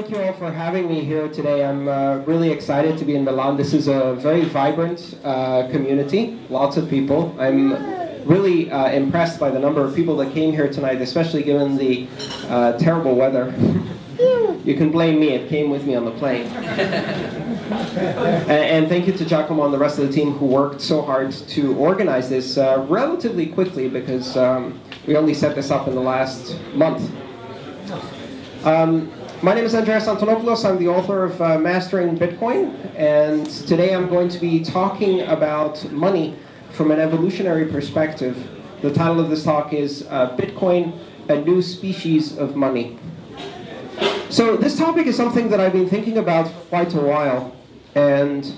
thank you all for having me here today. I'm uh, really excited to be in Milan. This is a very vibrant uh, community, lots of people. I'm really uh, impressed by the number of people that came here tonight, especially given the uh, terrible weather. you can blame me, it came with me on the plane. and, and, thank you to Giacomo and the rest of the team who worked so hard to organize this uh, relatively quickly because um, we only set this up in the last month. Um, my name is Andreas Antonopoulos. I'm the author of uh, Mastering Bitcoin, and today I'm going to be talking about money from an evolutionary perspective. The title of this talk is uh, Bitcoin, a New Species of Money. So this topic is something that I've been thinking about for quite a while, and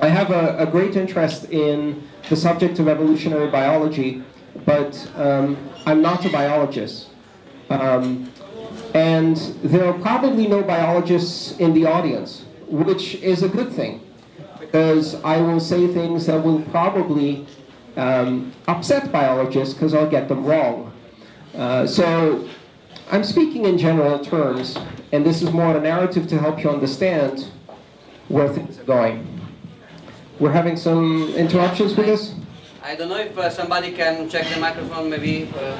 I have a, a great interest in the subject of evolutionary biology, but um, I'm not a biologist. Um, and there are probably no biologists in the audience, which is a good thing, because I will say things that will probably um, upset biologists because I'll get them wrong. Uh, so I'm speaking in general terms, and this is more a narrative to help you understand where things are going. We're having some interruptions with this? I don't know if uh, somebody can check the microphone, maybe. Uh...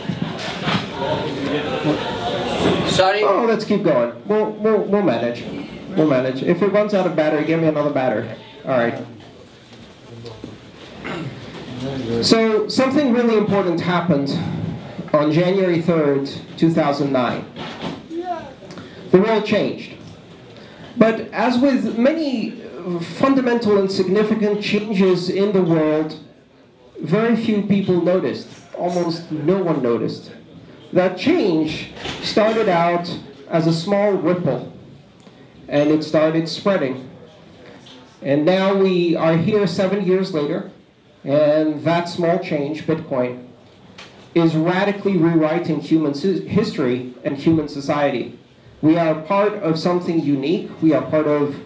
Sorry? Oh, let's keep going. We'll, we'll, we'll manage. We'll manage. If it runs out of battery, give me another battery. All right. So, something really important happened on January 3rd, 2009. The world changed. But as with many fundamental and significant changes in the world, very few people noticed. Almost no one noticed. That change started out as a small ripple, and it started spreading. And now we are here seven years later, and that small change, Bitcoin, is radically rewriting human history and human society. We are part of something unique. We are part of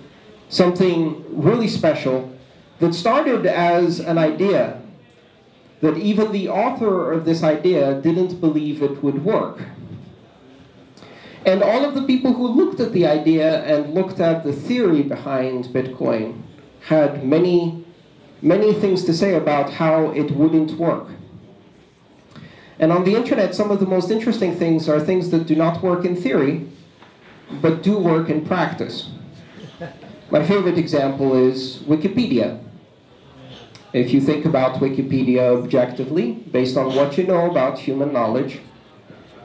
something really special that started as an idea that even the author of this idea didn't believe it would work. And all of the people who looked at the idea and looked at the theory behind Bitcoin had many, many things to say about how it wouldn't work. And on the internet, some of the most interesting things are things that do not work in theory, but do work in practice. My favorite example is Wikipedia. If you think about Wikipedia objectively, based on what you know about human knowledge,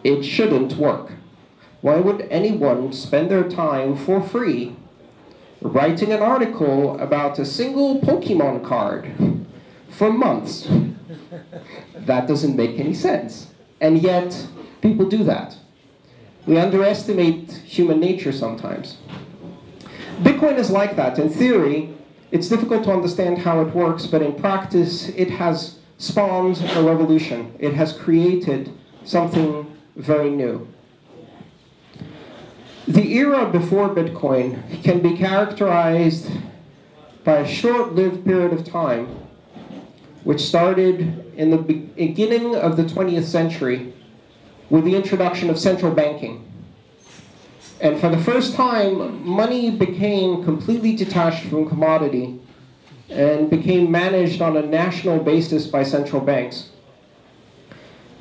it shouldn't work. Why would anyone spend their time for free writing an article about a single Pokemon card for months? that doesn't make any sense. And yet, people do that. We underestimate human nature sometimes. Bitcoin is like that. In theory, it's difficult to understand how it works, but in practice, it has spawned a revolution. It has created something very new. The era before Bitcoin can be characterized by a short-lived period of time which started in the beginning of the 20th century with the introduction of central banking. And for the first time, money became completely detached from commodity and became managed on a national basis by central banks.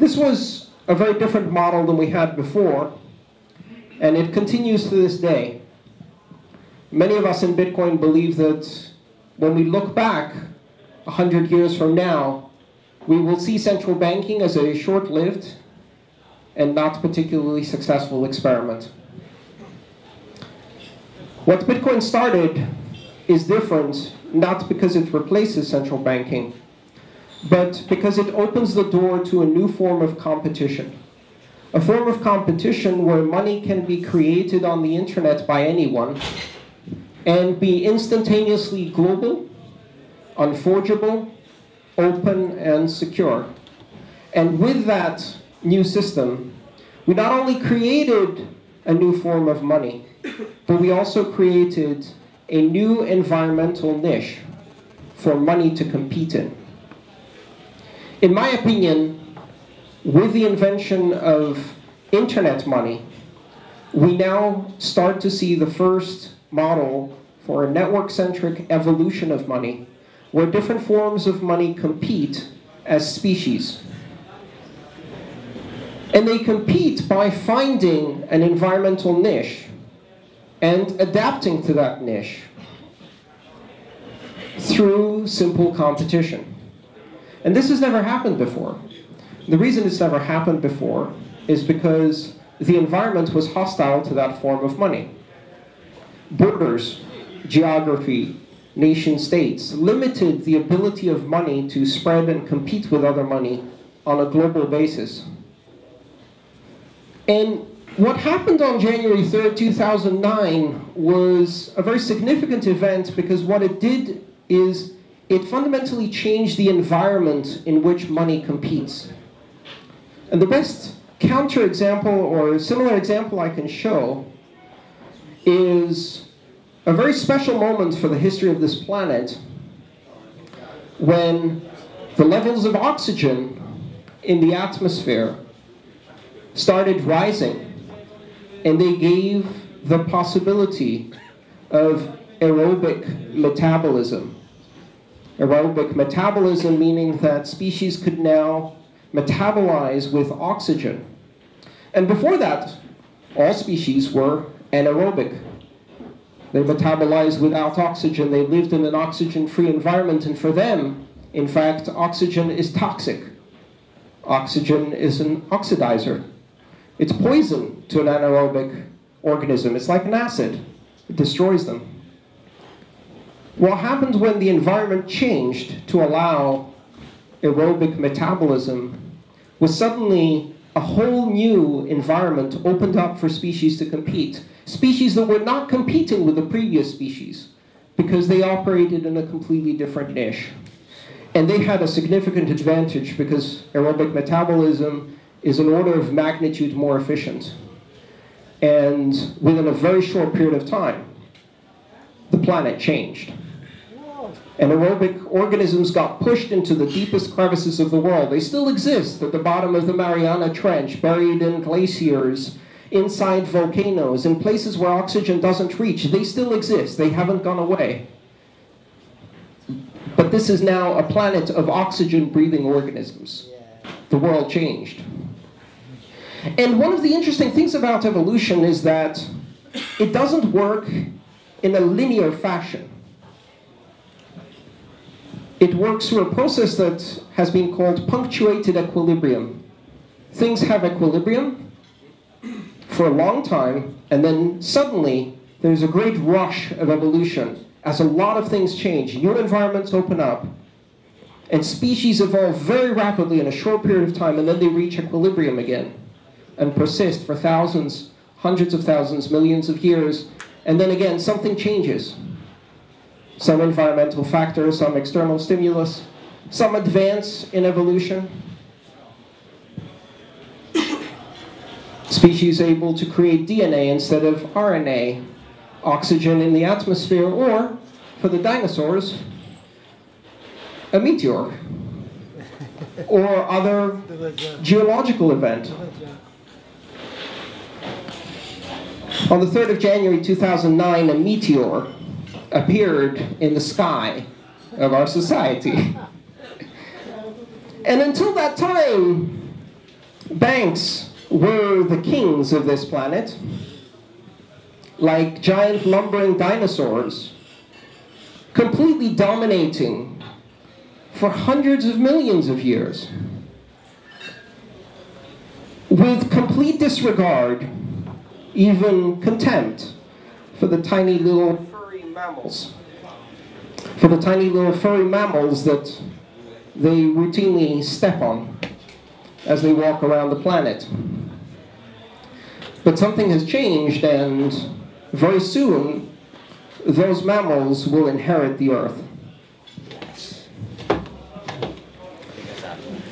This was a very different model than we had before, and it continues to this day. Many of us in Bitcoin believe that when we look back 100 years from now, we will see central banking as a short-lived and not particularly successful experiment. What Bitcoin started is different, not because it replaces central banking, but because it opens the door to a new form of competition. A form of competition where money can be created on the internet by anyone and be instantaneously global, unforgeable, open, and secure. And with that new system, we not only created a new form of money, but we also created a new environmental niche for money to compete in. In my opinion, with the invention of internet money, we now start to see the first model for a network-centric evolution of money, where different forms of money compete as species. And they compete by finding an environmental niche and adapting to that niche through simple competition. And this has never happened before. The reason it's never happened before is because the environment was hostile to that form of money. Borders, geography, nation states limited the ability of money to spread and compete with other money on a global basis. And what happened on January 3rd, 2009 was a very significant event because what it did is it fundamentally changed the environment in which money competes. And the best counterexample or similar example I can show is a very special moment for the history of this planet when the levels of oxygen in the atmosphere started rising and they gave the possibility of aerobic metabolism. Aerobic metabolism meaning that species could now metabolize with oxygen. And before that, all species were anaerobic. They metabolized without oxygen. They lived in an oxygen-free environment, and for them, in fact, oxygen is toxic. Oxygen is an oxidizer. It's poison to an anaerobic organism. It's like an acid. It destroys them. What happened when the environment changed to allow aerobic metabolism was suddenly a whole new environment opened up for species to compete. Species that were not competing with the previous species because they operated in a completely different niche. And they had a significant advantage because aerobic metabolism is an order of magnitude more efficient. And within a very short period of time, the planet changed. And aerobic organisms got pushed into the deepest crevices of the world. They still exist at the bottom of the Mariana Trench, buried in glaciers, inside volcanoes, in places where oxygen doesn't reach. They still exist. They haven't gone away. But this is now a planet of oxygen-breathing organisms. The world changed. And one of the interesting things about evolution is that it doesn't work in a linear fashion. It works through a process that has been called punctuated equilibrium. Things have equilibrium for a long time, and then suddenly there's a great rush of evolution as a lot of things change. New environments open up, and species evolve very rapidly in a short period of time, and then they reach equilibrium again and persist for thousands, hundreds of thousands, millions of years, and then again something changes some environmental factor, some external stimulus, some advance in evolution. Species able to create DNA instead of RNA, oxygen in the atmosphere, or, for the dinosaurs, a meteor, or other uh, geological event. On the 3rd of January 2009, a meteor appeared in the sky of our society. and until that time, banks were the kings of this planet, like giant lumbering dinosaurs, completely dominating for hundreds of millions of years, with complete disregard, even contempt, for the tiny little furry mammals. For the tiny little furry mammals that they routinely step on as they walk around the planet. But something has changed and very soon those mammals will inherit the earth.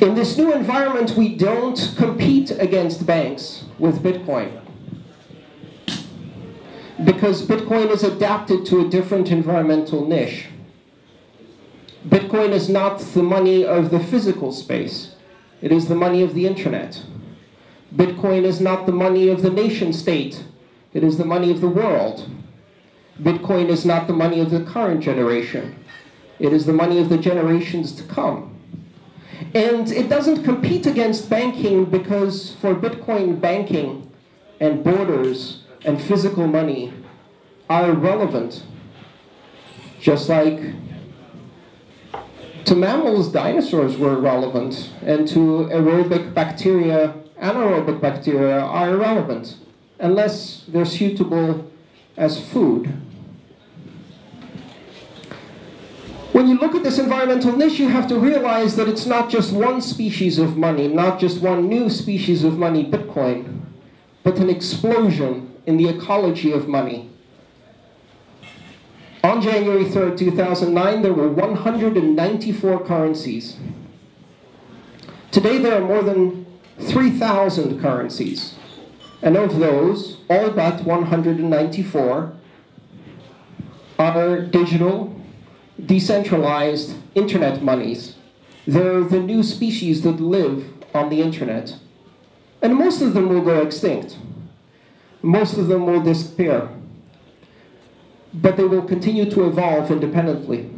In this new environment, we don't compete against banks with Bitcoin because Bitcoin is adapted to a different environmental niche. Bitcoin is not the money of the physical space. It is the money of the internet. Bitcoin is not the money of the nation state It is the money of the world. Bitcoin is not the money of the current generation. It is the money of the generations to come. And it doesn't compete against banking because for Bitcoin, banking and borders and physical money are irrelevant. Just like to mammals, dinosaurs were irrelevant, and to aerobic bacteria, anaerobic bacteria are irrelevant, unless they're suitable as food. When you look at this environmental niche, you have to realize that it's not just one species of money, not just one new species of money, Bitcoin, but an explosion in the ecology of money. On January 3rd, 2009, there were 194 currencies. Today, there are more than 3,000 currencies. And of those, all but 194 are digital, decentralized internet monies. They're the new species that live on the internet. And most of them will go extinct. Most of them will disappear but they will continue to evolve independently.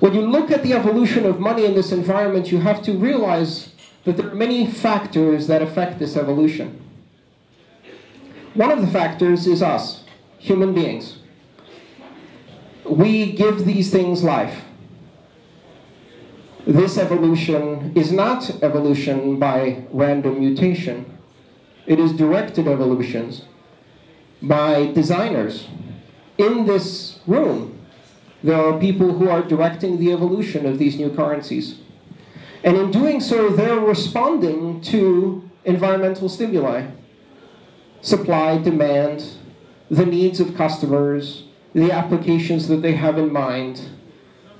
When you look at the evolution of money in this environment, you have to realize that there are many factors that affect this evolution. One of the factors is us, human beings. We give these things life. This evolution is not evolution by random mutation. It is directed evolutions by designers. In this room, there are people who are directing the evolution of these new currencies. And in doing so, they're responding to environmental stimuli, supply, demand, the needs of customers, the applications that they have in mind,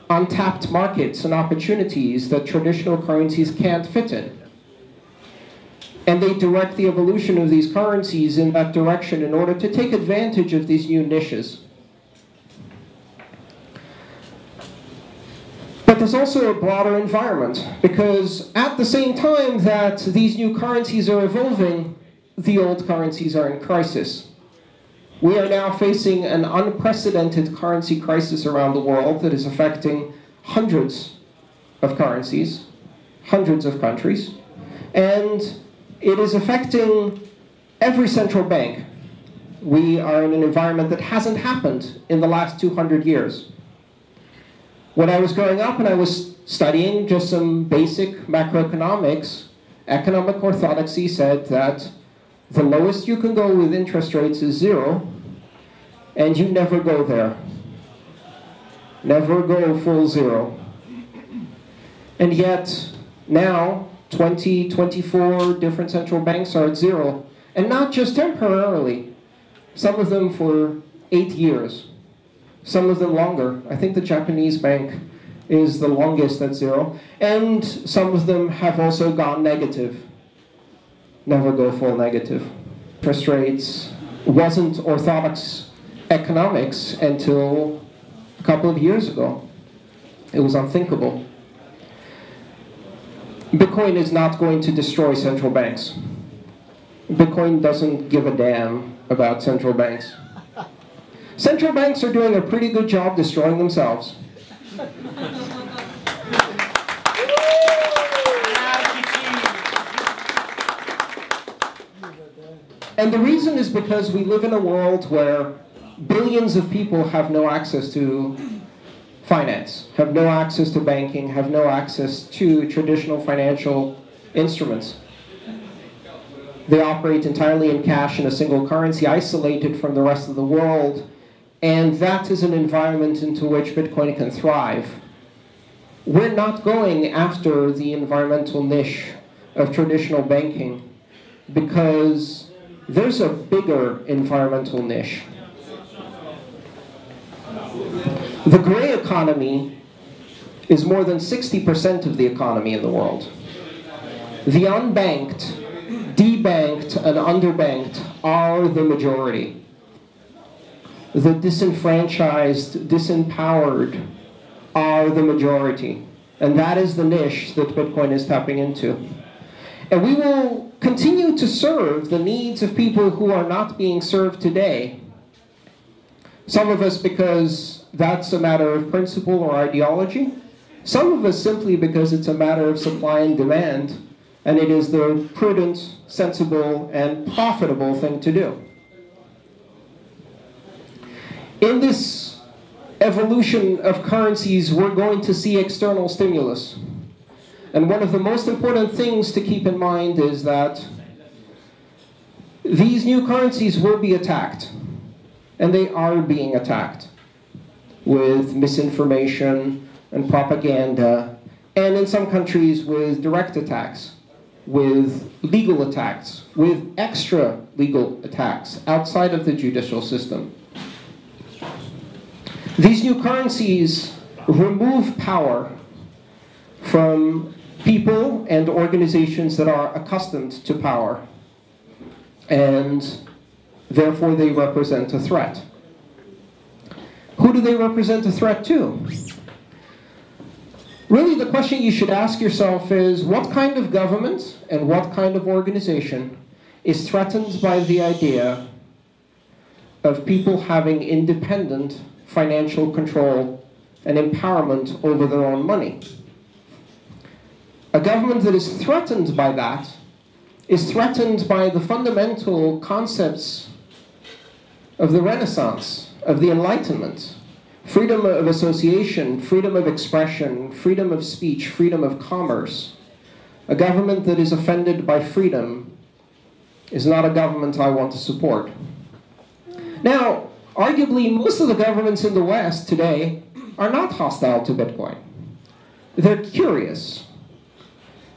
untapped markets and opportunities that traditional currencies can't fit in and they direct the evolution of these currencies in that direction in order to take advantage of these new niches. But there's also a broader environment, because at the same time that these new currencies are evolving, the old currencies are in crisis. We are now facing an unprecedented currency crisis around the world that is affecting hundreds of currencies, hundreds of countries, and it is affecting every central bank. We are in an environment that hasn't happened in the last 200 years. When I was growing up and I was studying just some basic macroeconomics, economic orthodoxy said that the lowest you can go with interest rates is zero, and you never go there. Never go full zero. And yet, now, 20, 24 different central banks are at zero. And not just temporarily. Some of them for eight years. Some of them longer. I think the Japanese bank is the longest at zero. And some of them have also gone negative. Never go full negative. Interest rates wasn't orthodox economics until a couple of years ago. It was unthinkable. Bitcoin is not going to destroy central banks. Bitcoin doesn't give a damn about central banks. Central banks are doing a pretty good job destroying themselves. And the reason is because we live in a world where billions of people have no access to finance, have no access to banking, have no access to traditional financial instruments. They operate entirely in cash in a single currency, isolated from the rest of the world, and that is an environment into which Bitcoin can thrive. We're not going after the environmental niche of traditional banking because there's a bigger environmental niche. The gray economy is more than 60% of the economy in the world. The unbanked, debanked, and underbanked are the majority. The disenfranchised, disempowered are the majority. And that is the niche that Bitcoin is tapping into. And we will continue to serve the needs of people who are not being served today. Some of us because that's a matter of principle or ideology. Some of us simply because it's a matter of supply and demand, and it is the prudent, sensible, and profitable thing to do. In this evolution of currencies, we're going to see external stimulus. And one of the most important things to keep in mind is that these new currencies will be attacked. And they are being attacked with misinformation and propaganda, and in some countries with direct attacks, with legal attacks, with extra legal attacks outside of the judicial system. These new currencies remove power from people and organizations that are accustomed to power, and therefore they represent a threat. Who do they represent a threat to? Really, the question you should ask yourself is what kind of government and what kind of organization is threatened by the idea of people having independent financial control and empowerment over their own money. A government that is threatened by that is threatened by the fundamental concepts of the Renaissance, of the Enlightenment. Freedom of association, freedom of expression, freedom of speech, freedom of commerce. A government that is offended by freedom is not a government I want to support. Now, arguably, most of the governments in the West today are not hostile to Bitcoin. They're curious.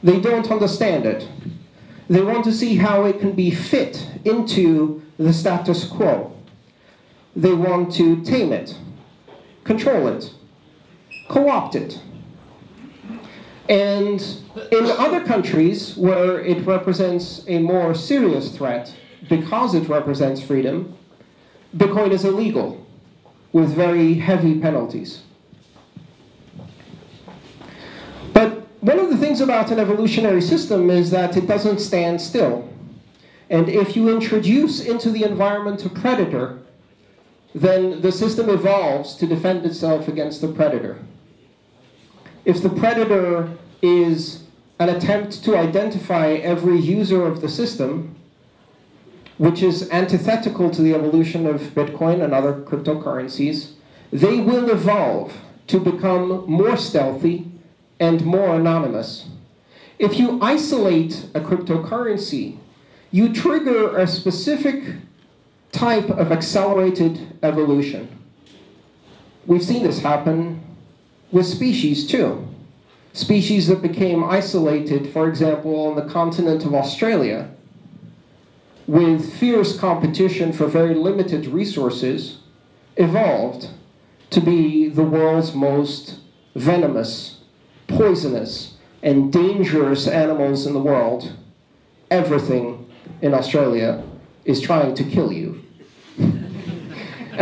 They don't understand it. They want to see how it can be fit into the status quo. They want to tame it, control it, co-opt it. And in other countries where it represents a more serious threat because it represents freedom, Bitcoin is illegal with very heavy penalties. But one of the things about an evolutionary system is that it doesn't stand still. And if you introduce into the environment a predator, then the system evolves to defend itself against the predator. If the predator is an attempt to identify every user of the system, which is antithetical to the evolution of Bitcoin and other cryptocurrencies, they will evolve to become more stealthy and more anonymous. If you isolate a cryptocurrency, you trigger a specific type of accelerated evolution. We've seen this happen with species too. Species that became isolated, for example, on the continent of Australia, with fierce competition for very limited resources, evolved to be the world's most venomous, poisonous, and dangerous animals in the world. Everything in Australia is trying to kill you.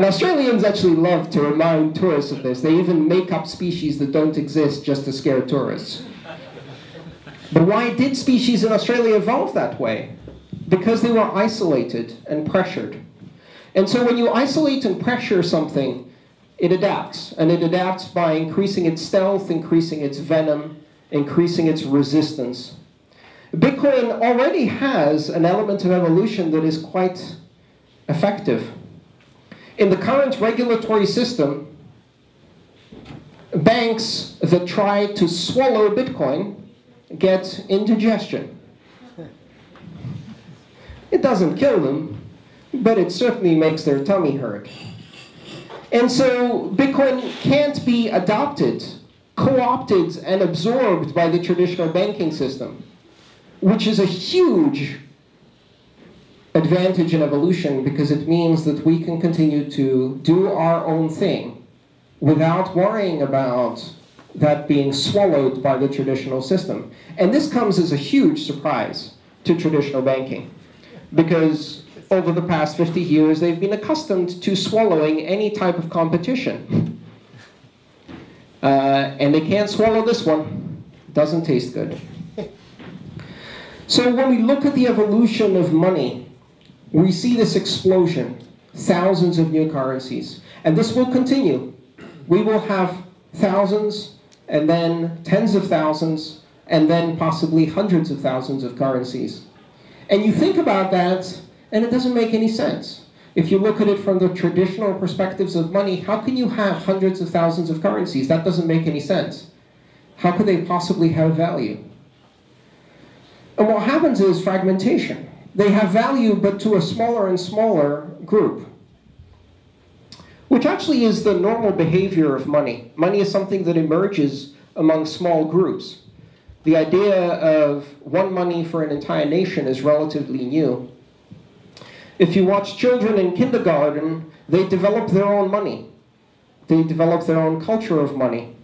And Australians actually love to remind tourists of this. They even make up species that don't exist just to scare tourists. But why did species in Australia evolve that way? Because they were isolated and pressured. And so when you isolate and pressure something, it adapts. And it adapts by increasing its stealth, increasing its venom, increasing its resistance. Bitcoin already has an element of evolution that is quite effective. In the current regulatory system, banks that try to swallow Bitcoin get indigestion. It doesn't kill them, but it certainly makes their tummy hurt. And so Bitcoin can't be adopted, co-opted, and absorbed by the traditional banking system, which is a huge advantage in evolution because it means that we can continue to do our own thing without worrying about that being swallowed by the traditional system. And this comes as a huge surprise to traditional banking because over the past 50 years they've been accustomed to swallowing any type of competition. Uh, and they can't swallow this one. It doesn't taste good. So when we look at the evolution of money, we see this explosion, thousands of new currencies. And this will continue. We will have thousands, and then tens of thousands, and then possibly hundreds of thousands of currencies. And you think about that, and it doesn't make any sense. If you look at it from the traditional perspectives of money, how can you have hundreds of thousands of currencies? That doesn't make any sense. How could they possibly have value? And what happens is fragmentation. They have value, but to a smaller and smaller group, which actually is the normal behavior of money. Money is something that emerges among small groups. The idea of one money for an entire nation is relatively new. If you watch children in kindergarten, they develop their own money. They develop their own culture of money.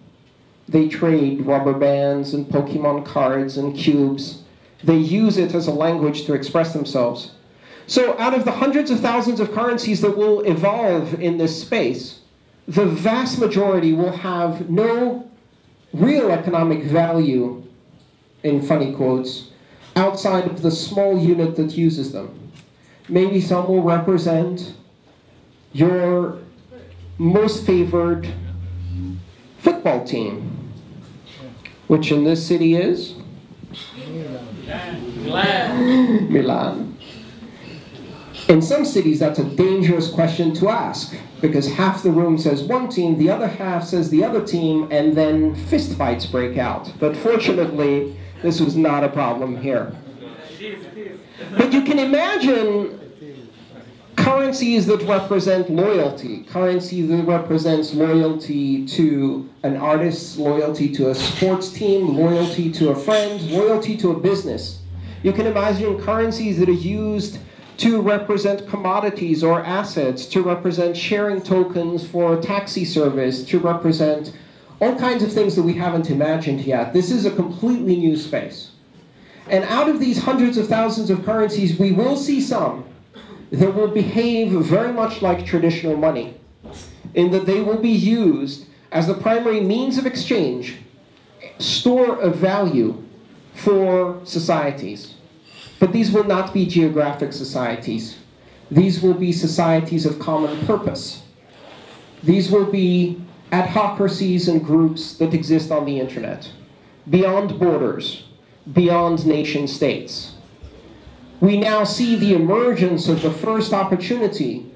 They trade rubber bands and Pokemon cards and cubes. They use it as a language to express themselves. So out of the hundreds of thousands of currencies that will evolve in this space, the vast majority will have no real economic value, in funny quotes, outside of the small unit that uses them. Maybe some will represent your most favored football team, which in this city is Milan. Milan. In some cities, that's a dangerous question to ask because half the room says one team, the other half says the other team, and then fistfights break out. But fortunately, this was not a problem here. But you can imagine currencies that represent loyalty, currency that represents loyalty to an artist, loyalty to a sports team, loyalty to a friend, loyalty to a business. You can imagine currencies that are used to represent commodities or assets, to represent sharing tokens for a taxi service, to represent all kinds of things that we haven't imagined yet. This is a completely new space. And out of these hundreds of thousands of currencies, we will see some that will behave very much like traditional money, in that they will be used as the primary means of exchange, store of value for societies. But these will not be geographic societies. These will be societies of common purpose. These will be ad adhocracies and groups that exist on the internet, beyond borders, beyond nation states. We now see the emergence of the first opportunity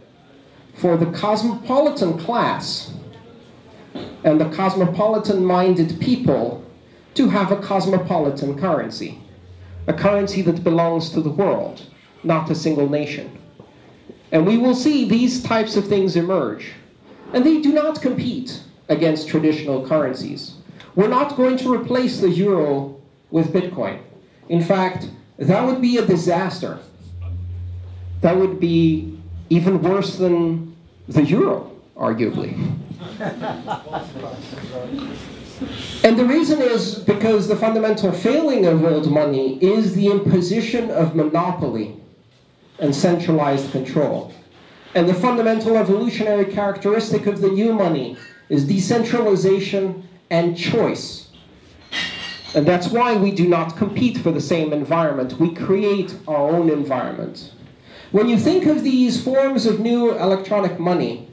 for the cosmopolitan class and the cosmopolitan-minded people to have a cosmopolitan currency, a currency that belongs to the world, not a single nation. And we will see these types of things emerge. And they do not compete against traditional currencies. We're not going to replace the euro with Bitcoin. In fact, that would be a disaster. That would be even worse than the euro, arguably. and the reason is because the fundamental failing of old money is the imposition of monopoly and centralized control. And the fundamental evolutionary characteristic of the new money is decentralization and choice. And that's why we do not compete for the same environment. We create our own environment. When you think of these forms of new electronic money,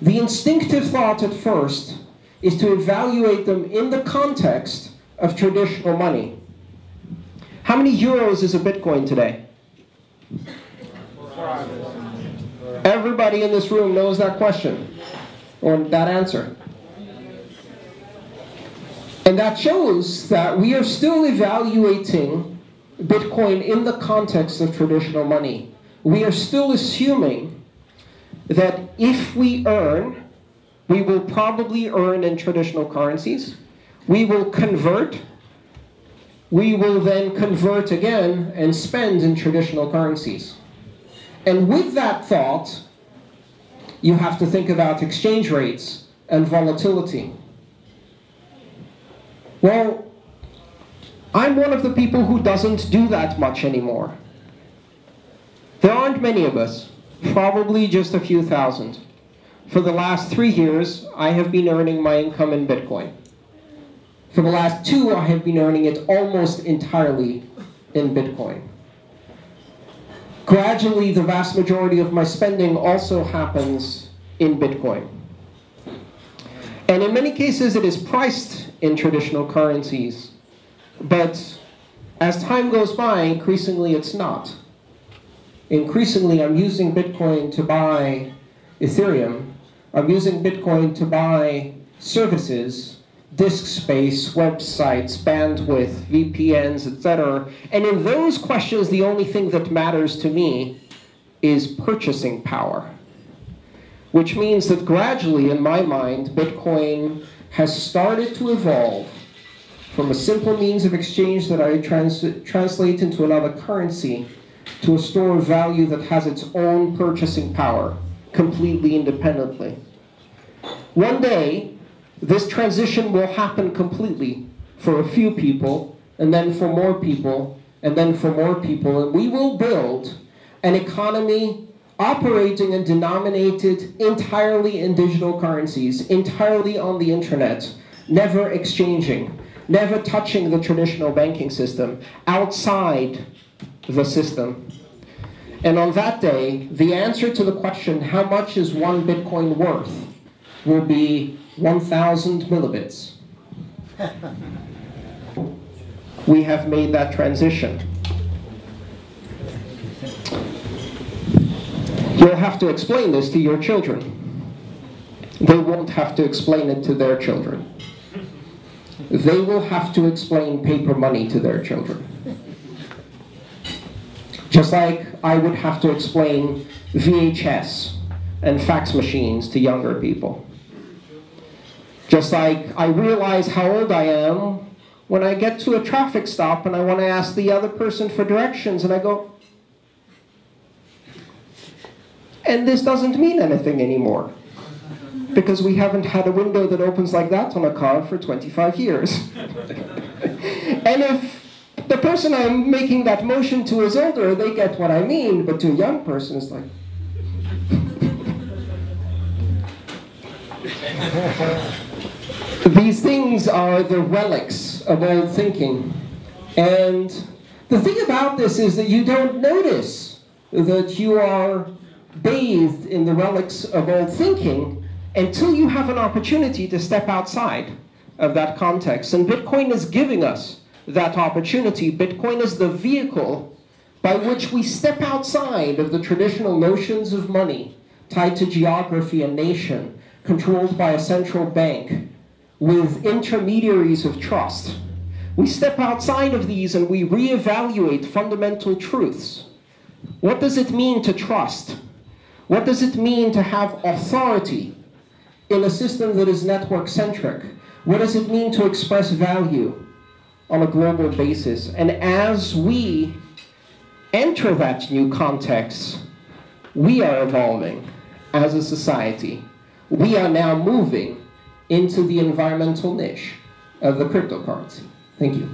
the instinctive thought at first is to evaluate them in the context of traditional money. How many euros is a Bitcoin today? Everybody in this room knows that question, or that answer. And that shows that we are still evaluating Bitcoin in the context of traditional money. We are still assuming that if we earn, we will probably earn in traditional currencies. We will convert. We will then convert again and spend in traditional currencies. And with that thought, you have to think about exchange rates and volatility. Well, I'm one of the people who doesn't do that much anymore. There aren't many of us, probably just a few thousand. For the last three years, I have been earning my income in Bitcoin. For the last two, I have been earning it almost entirely in Bitcoin. Gradually, the vast majority of my spending also happens in Bitcoin. And in many cases, it is priced in traditional currencies. But as time goes by, increasingly it's not. Increasingly, I'm using Bitcoin to buy Ethereum. I'm using Bitcoin to buy services, disk space, websites, bandwidth, VPNs, etc. And in those questions, the only thing that matters to me is purchasing power which means that gradually, in my mind, Bitcoin has started to evolve from a simple means of exchange that I trans translate into another currency to a store of value that has its own purchasing power completely independently. One day, this transition will happen completely for a few people, and then for more people, and then for more people, and we will build an economy operating and denominated entirely in digital currencies, entirely on the internet, never exchanging, never touching the traditional banking system, outside the system. And on that day, the answer to the question, how much is one Bitcoin worth, will be 1,000 millibits. we have made that transition. You'll have to explain this to your children. They won't have to explain it to their children. They will have to explain paper money to their children. Just like I would have to explain VHS and fax machines to younger people. Just like I realize how old I am when I get to a traffic stop and I want to ask the other person for directions and I go, And this doesn't mean anything anymore because we haven't had a window that opens like that on a car for 25 years. and if the person I'm making that motion to is older, they get what I mean, but to a young person, it's like. These things are the relics of old thinking. And the thing about this is that you don't notice that you are bathed in the relics of old thinking until you have an opportunity to step outside of that context. And Bitcoin is giving us that opportunity. Bitcoin is the vehicle by which we step outside of the traditional notions of money tied to geography and nation, controlled by a central bank, with intermediaries of trust. We step outside of these and we reevaluate fundamental truths. What does it mean to trust? What does it mean to have authority in a system that is network centric? What does it mean to express value on a global basis? And as we enter that new context, we are evolving as a society. We are now moving into the environmental niche of the cryptocurrency. Thank you.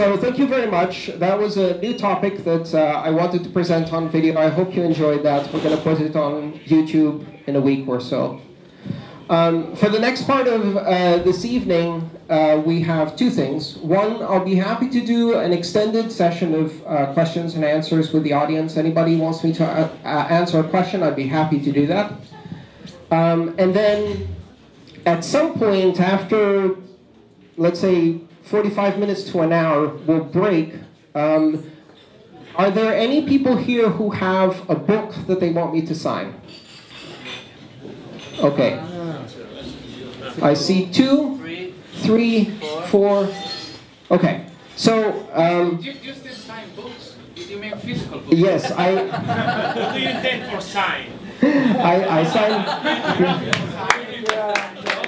So thank you very much. That was a new topic that uh, I wanted to present on video. I hope you enjoyed that. We're going to put it on YouTube in a week or so. Um, for the next part of uh, this evening, uh, we have two things. One, I'll be happy to do an extended session of uh, questions and answers with the audience. Anybody wants me to uh, uh, answer a question, I'd be happy to do that. Um, and then at some point after, let's say, 45 minutes to an hour, we'll break. Um, are there any people here who have a book that they want me to sign? Okay. I see two, three, four. Okay. So. Um, you, you still sign books? You mean physical books? Yes, I. what do you intend for sign? I, I sign.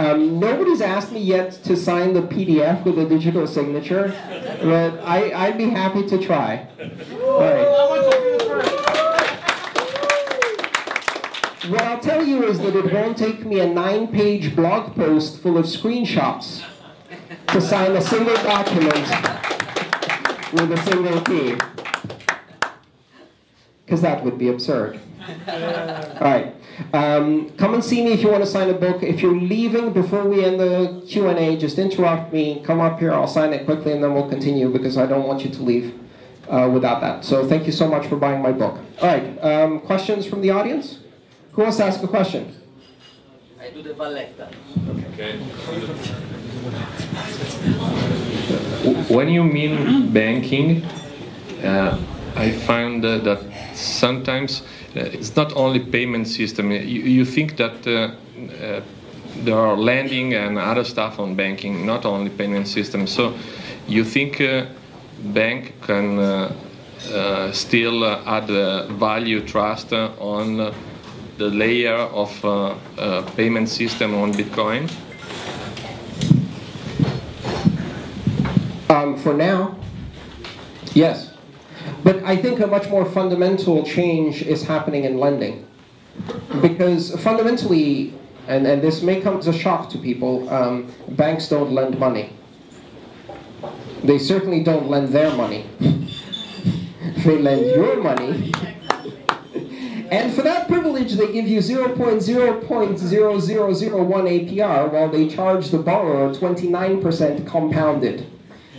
Um, nobody's asked me yet to sign the PDF with a digital signature, but I, I'd be happy to try. Right. What I'll tell you is that it won't take me a nine-page blog post full of screenshots to sign a single document with a single key. Because that would be absurd. All right. Um, come and see me if you want to sign a book. If you're leaving before we end the Q&A, just interrupt me. Come up here. I'll sign it quickly, and then we'll continue because I don't want you to leave uh, without that. So thank you so much for buying my book. All right. Um, questions from the audience? Who wants to ask a question? I do the valletta. Okay. When you mean banking, uh, I find uh, that sometimes it's not only payment system. You, you think that uh, uh, there are lending and other stuff on banking, not only payment system. So you think uh, bank can uh, uh, still uh, add uh, value trust uh, on uh, the layer of uh, uh, payment system on Bitcoin? Um, for now, yes. But I think a much more fundamental change is happening in lending. Because fundamentally, and, and this may come as a shock to people, um, banks don't lend money. They certainly don't lend their money. they lend your money. And for that privilege, they give you 0.0.0001 APR while they charge the borrower 29% compounded.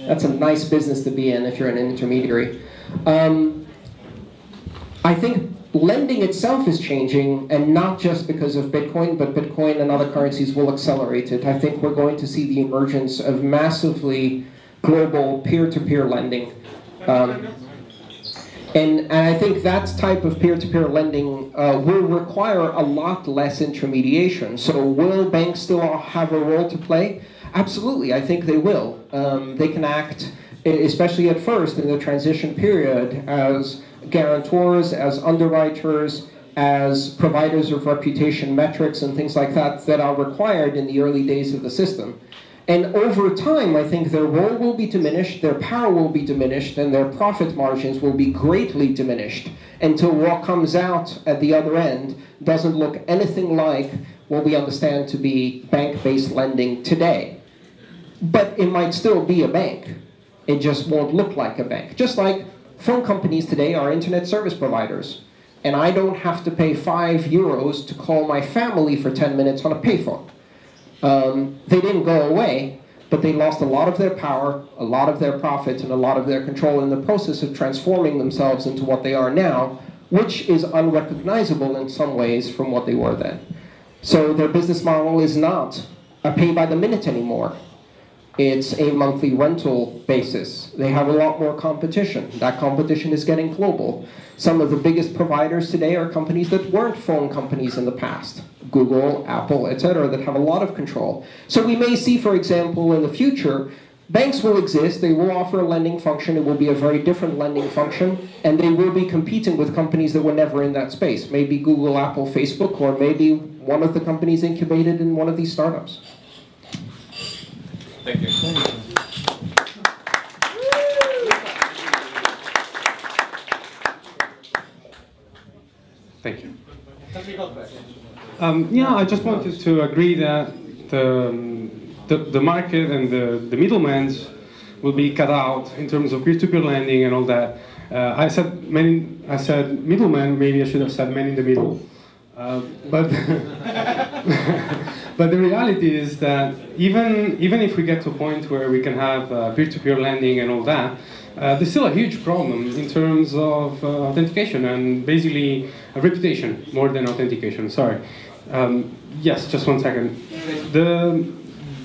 That's a nice business to be in if you're an intermediary. Um, I think lending itself is changing, and not just because of Bitcoin, but Bitcoin and other currencies will accelerate it. I think we're going to see the emergence of massively global peer-to-peer lending. Um, and, and I think that type of peer-to-peer lending uh, will require a lot less intermediation. So will banks still have a role to play? Absolutely, I think they will. Um, they can act, especially at first in the transition period, as guarantors, as underwriters, as providers of reputation metrics and things like that that are required in the early days of the system. And over time, I think their role will be diminished, their power will be diminished, and their profit margins will be greatly diminished until what comes out at the other end doesn't look anything like what we understand to be bank-based lending today. But it might still be a bank. It just won't look like a bank. Just like phone companies today are internet service providers. And I don't have to pay five euros to call my family for 10 minutes on a payphone. Um, they didn't go away, but they lost a lot of their power, a lot of their profit, and a lot of their control in the process of transforming themselves into what they are now, which is unrecognizable in some ways from what they were then. So their business model is not a pay by the minute anymore. It's a monthly rental basis. They have a lot more competition. That competition is getting global. Some of the biggest providers today are companies that weren't phone companies in the past. Google, Apple, etc., that have a lot of control. So we may see, for example, in the future, banks will exist, they will offer a lending function, it will be a very different lending function, and they will be competing with companies that were never in that space. Maybe Google, Apple, Facebook, or maybe one of the companies incubated in one of these startups. Thank you. Thank you. Um, yeah, I just wanted to agree that the, um, the, the market and the, the middlemen will be cut out in terms of peer-to-peer lending and all that. Uh, I said many, I said middlemen, maybe I should have said men in the middle. Uh, but, but the reality is that even, even if we get to a point where we can have uh, peer-to-peer lending and all that, uh, there's still a huge problem in terms of uh, authentication and basically reputation more than authentication. Sorry. Um, yes, just one second. The,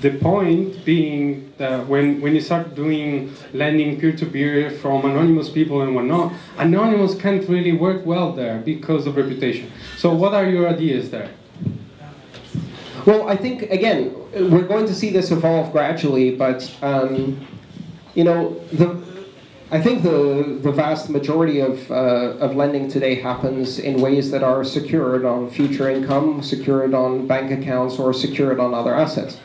the point being that when, when you start doing lending peer-to-peer from anonymous people and whatnot, anonymous can't really work well there because of reputation. So what are your ideas there? Well, I think, again, we're going to see this evolve gradually, but, um, you know, the, I think the, the vast majority of, uh, of lending today happens in ways that are secured on future income, secured on bank accounts, or secured on other assets.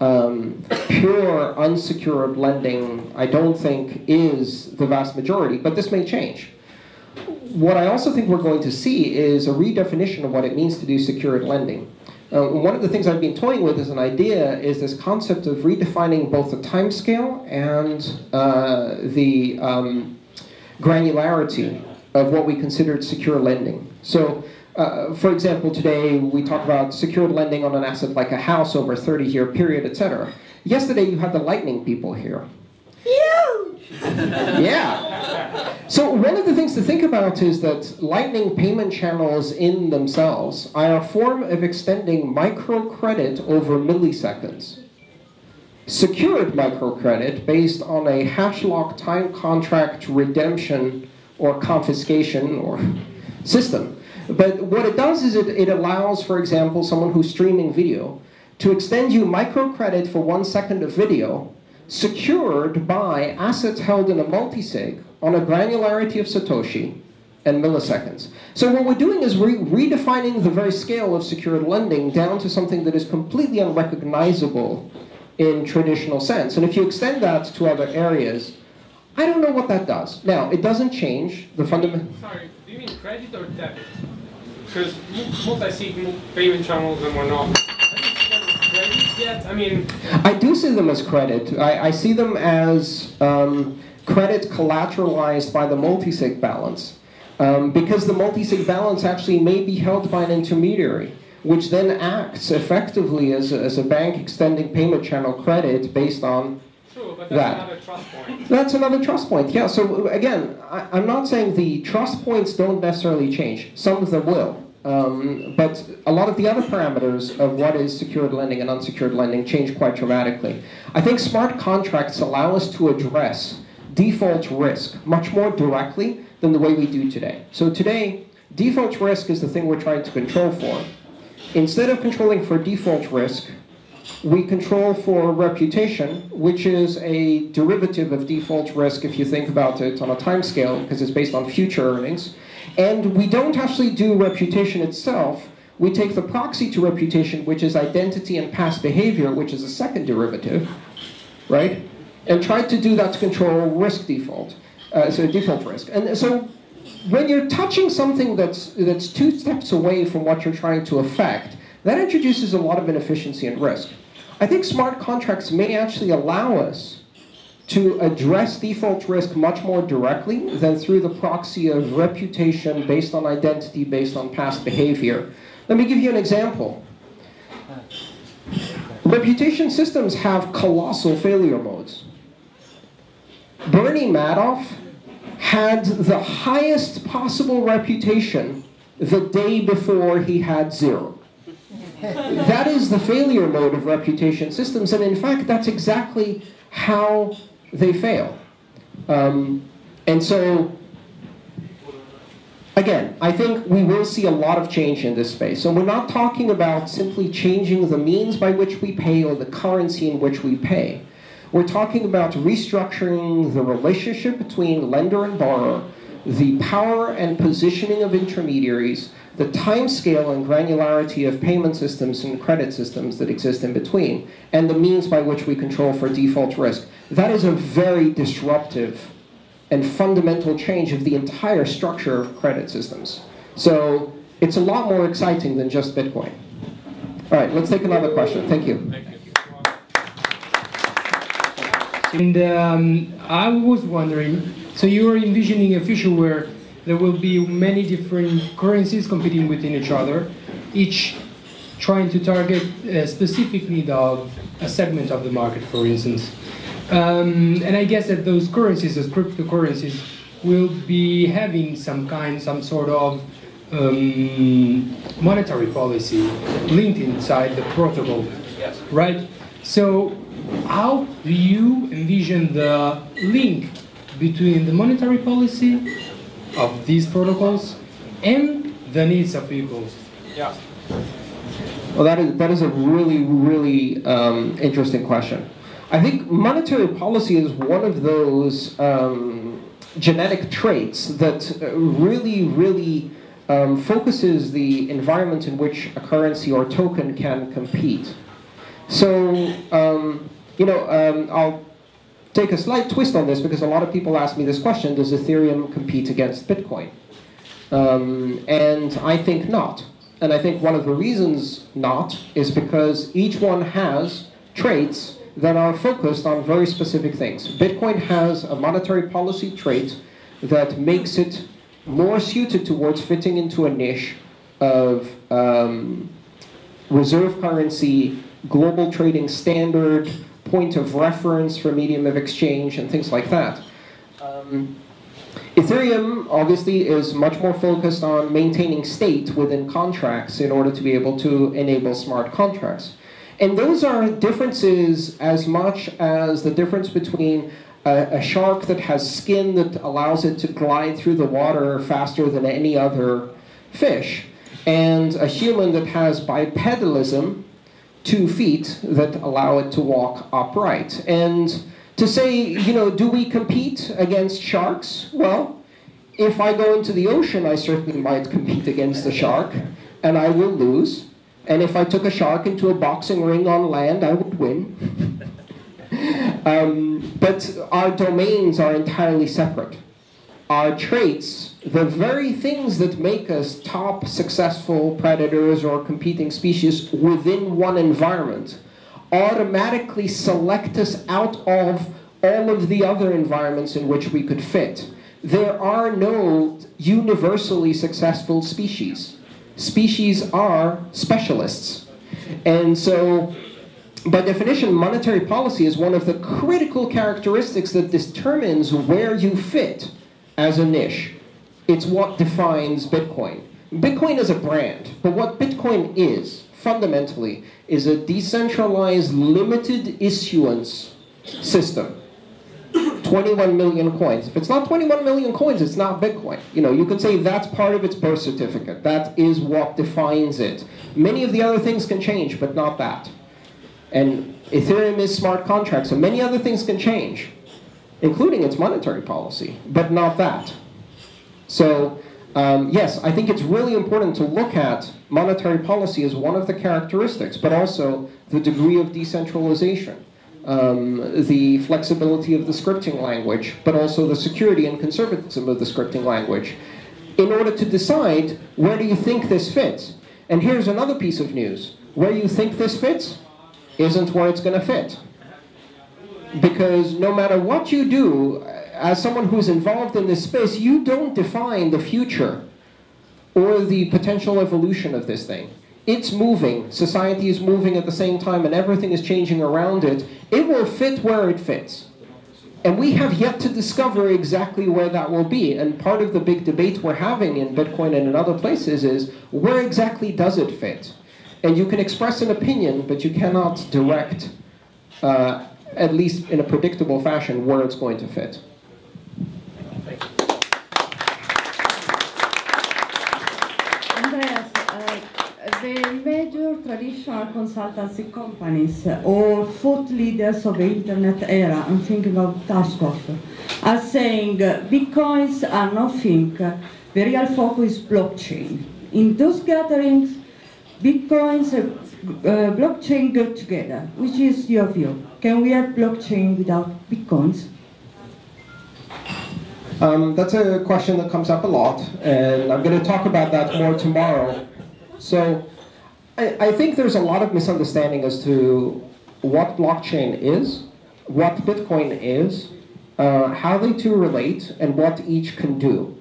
Um, pure unsecured lending, I don't think, is the vast majority, but this may change. What I also think we're going to see is a redefinition of what it means to do secured lending. Uh, one of the things I've been toying with as an idea is this concept of redefining both the time scale and uh, the um, granularity of what we considered secure lending. So, uh, for example, today we talk about secured lending on an asset like a house over a 30 year period, etc. Yesterday you had the lightning people here. yeah. So one of the things to think about is that lightning payment channels in themselves are a form of extending microcredit over milliseconds. Secured microcredit based on a hash lock time contract redemption or confiscation or system. But what it does is it, it allows, for example, someone who's streaming video to extend you microcredit for one second of video secured by assets held in a multisig on a granularity of Satoshi and milliseconds. So what we're doing is re redefining the very scale of secured lending down to something that is completely unrecognizable in traditional sense. And if you extend that to other areas, I don't know what that does. Now, it doesn't change the fundamental... Sorry, do you mean credit or debit? Because multi-sig payment channels and whatnot, yet? I mean... I do see them as credit. I, I see them as um, credit collateralized by the multisig balance. Um, because the multisig balance actually may be held by an intermediary, which then acts effectively as a, as a bank extending payment channel credit based on True, but that's that. another trust point. That's another trust point, yeah. So again, I, I'm not saying the trust points don't necessarily change. Some of them will. Um, but a lot of the other parameters of what is secured lending and unsecured lending change quite dramatically. I think smart contracts allow us to address default risk much more directly than the way we do today. So today, default risk is the thing we're trying to control for. Instead of controlling for default risk, we control for reputation, which is a derivative of default risk if you think about it on a time scale, because it's based on future earnings. And we don't actually do reputation itself. We take the proxy to reputation, which is identity and past behavior, which is a second derivative, right? And try to do that to control risk default, uh, so default risk. And so when you're touching something that's, that's two steps away from what you're trying to affect, that introduces a lot of inefficiency and risk. I think smart contracts may actually allow us to address default risk much more directly than through the proxy of reputation based on identity, based on past behavior. Let me give you an example. Reputation systems have colossal failure modes. Bernie Madoff had the highest possible reputation the day before he had zero. That is the failure mode of reputation systems, and in fact, that's exactly how they fail. Um, and so, again, I think we will see a lot of change in this space. So we're not talking about simply changing the means by which we pay or the currency in which we pay. We're talking about restructuring the relationship between lender and borrower, the power and positioning of intermediaries, the time scale and granularity of payment systems and credit systems that exist in between, and the means by which we control for default risk. That is a very disruptive and fundamental change of the entire structure of credit systems. So it's a lot more exciting than just Bitcoin. All right, let's take another question. Thank you. Thank you. And um, I was wondering, so you are envisioning a future where there will be many different currencies competing within each other, each trying to target a specific need of a segment of the market, for instance. Um, and I guess that those currencies, those cryptocurrencies, will be having some kind, some sort of um, monetary policy linked inside the protocol. Yes. Right? So, how do you envision the link between the monetary policy of these protocols and the needs of people? Yeah. Well, that is, that is a really, really um, interesting question. I think monetary policy is one of those um, genetic traits that uh, really, really um, focuses the environment in which a currency or token can compete. So, um, you know, um, I'll take a slight twist on this because a lot of people ask me this question, does Ethereum compete against Bitcoin? Um, and I think not. And I think one of the reasons not is because each one has traits that are focused on very specific things. Bitcoin has a monetary policy trait that makes it more suited towards fitting into a niche of um, reserve currency, global trading standard, point of reference for medium of exchange, and things like that. Um, Ethereum obviously is much more focused on maintaining state within contracts in order to be able to enable smart contracts. And those are differences as much as the difference between a, a, shark that has skin that allows it to glide through the water faster than any other fish, and a human that has bipedalism, two feet, that allow it to walk upright. And to say, you know, do we compete against sharks? Well, if I go into the ocean, I certainly might compete against a shark, and I will lose. And if I took a shark into a boxing ring on land, I would win. um, but our domains are entirely separate. Our traits, the very things that make us top successful predators or competing species within one environment, automatically select us out of all of the other environments in which we could fit. There are no universally successful species. Species are specialists. And so, by definition, monetary policy is one of the critical characteristics that determines where you fit as a niche. It's what defines Bitcoin. Bitcoin is a brand, but what Bitcoin is, fundamentally, is a decentralized, limited issuance system. 21 million coins. If it's not 21 million coins, it's not Bitcoin. You know, you could say that's part of its birth certificate. That is what defines it. Many of the other things can change, but not that. And Ethereum is smart contracts, so many other things can change, including its monetary policy, but not that. So, um, yes, I think it's really important to look at monetary policy as one of the characteristics, but also the degree of decentralization um, the flexibility of the scripting language, but also the security and conservatism of the scripting language, in order to decide where do you think this fits. And here's another piece of news. Where you think this fits isn't where it's going to fit. Because no matter what you do, as someone who's involved in this space, you don't define the future or the potential evolution of this thing it's moving, society is moving at the same time, and everything is changing around it, it will fit where it fits. And we have yet to discover exactly where that will be. And part of the big debate we're having in Bitcoin and in other places is where exactly does it fit? And you can express an opinion, but you cannot direct, uh, at least in a predictable fashion, where it's going to fit. the major traditional consultancy companies or thought leaders of the internet era, I'm thinking of Tapscott, are saying uh, bitcoins are nothing, the real focus is blockchain. In those gatherings, bitcoins and uh, blockchain go together. Which is your view? Can we have blockchain without bitcoins? Um, that's a question that comes up a lot, and I'm going to talk about that more tomorrow. So I, I think there's a lot of misunderstanding as to what blockchain is, what Bitcoin is, uh, how they two relate, and what each can do.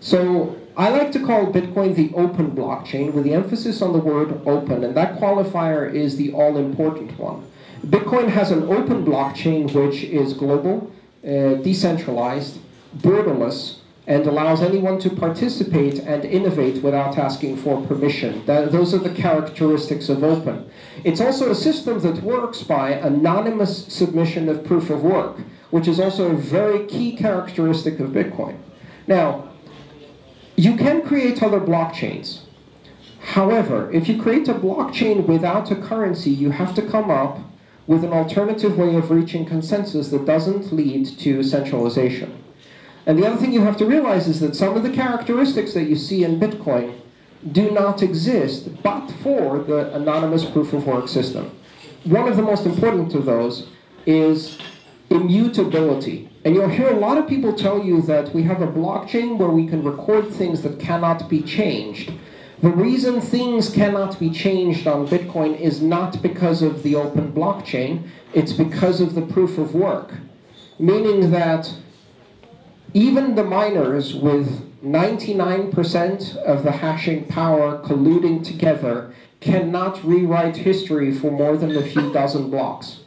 So I like to call Bitcoin the open blockchain with the emphasis on the word open, and that qualifier is the all-important one. Bitcoin has an open blockchain which is global, uh, decentralized, borderless, and allows anyone to participate and innovate without asking for permission. That, those are the characteristics of open. It's also a system that works by anonymous submission of proof of work, which is also a very key characteristic of Bitcoin. Now, you can create other blockchains. However, if you create a blockchain without a currency, you have to come up with an alternative way of reaching consensus that doesn't lead to centralization. And the other thing you have to realize is that some of the characteristics that you see in Bitcoin do not exist but for the anonymous proof of work system. One of the most important of those is immutability. And you'll hear a lot of people tell you that we have a blockchain where we can record things that cannot be changed. The reason things cannot be changed on Bitcoin is not because of the open blockchain, it's because of the proof of work. Meaning that even the miners with 99% of the hashing power colluding together cannot rewrite history for more than a few dozen blocks.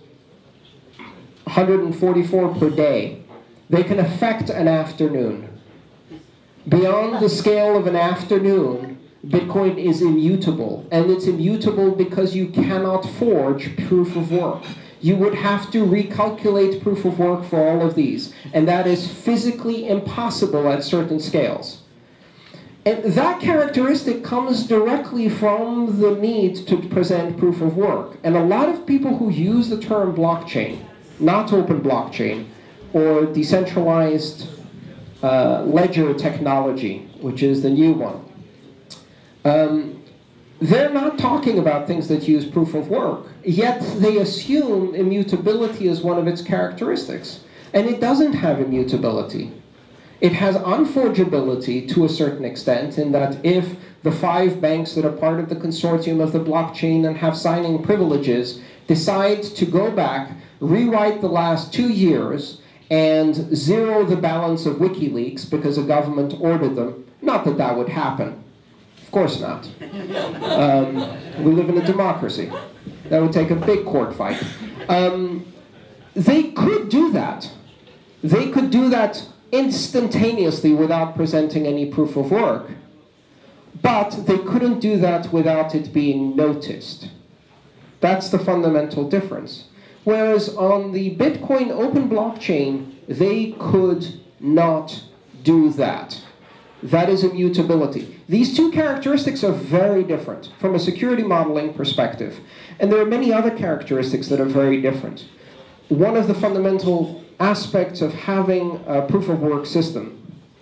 144 per day. They can affect an afternoon. Beyond the scale of an afternoon, Bitcoin is immutable. And it's immutable because you cannot forge proof of work. You would have to recalculate proof of work for all of these. And that is physically impossible at certain scales. And that characteristic comes directly from the need to present proof of work. And a lot of people who use the term blockchain, not open blockchain, or decentralized uh, ledger technology, which is the new one, um, they're not talking about things that use proof of work, yet they assume immutability as one of its characteristics. And it doesn't have immutability. It has unforgeability to a certain extent, in that if the five banks that are part of the consortium of the blockchain and have signing privileges decide to go back, rewrite the last two years, and zero the balance of WikiLeaks because a government ordered them, not that that would happen. Of course not. Um, we live in a democracy. That would take a big court fight. Um, they could do that. They could do that instantaneously without presenting any proof of work. But they couldn't do that without it being noticed. That's the fundamental difference. Whereas on the Bitcoin open blockchain, they could not do that. That is immutability. These two characteristics are very different from a security modeling perspective. And there are many other characteristics that are very different. One of the fundamental aspects of having a proof of work system.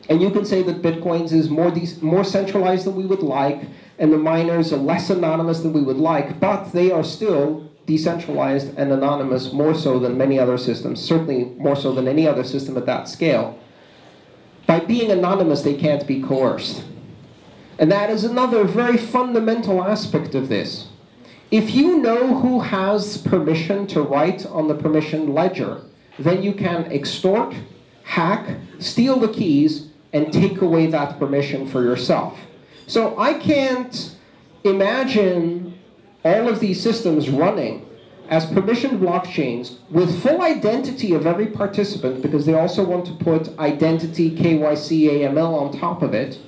And you can say that Bitcoins is more, more centralized than we would like, and the miners are less anonymous than we would like, but they are still decentralized and anonymous more so than many other systems, certainly more so than any other system at that scale. By being anonymous, they can't be coerced. And that is another very fundamental aspect of this. If you know who has permission to write on the permission ledger, then you can extort, hack, steal the keys, and take away that permission for yourself. So I can't imagine all of these systems running as permissioned blockchains with full identity of every participant because they also want to put identity, KYC, AML on top of it,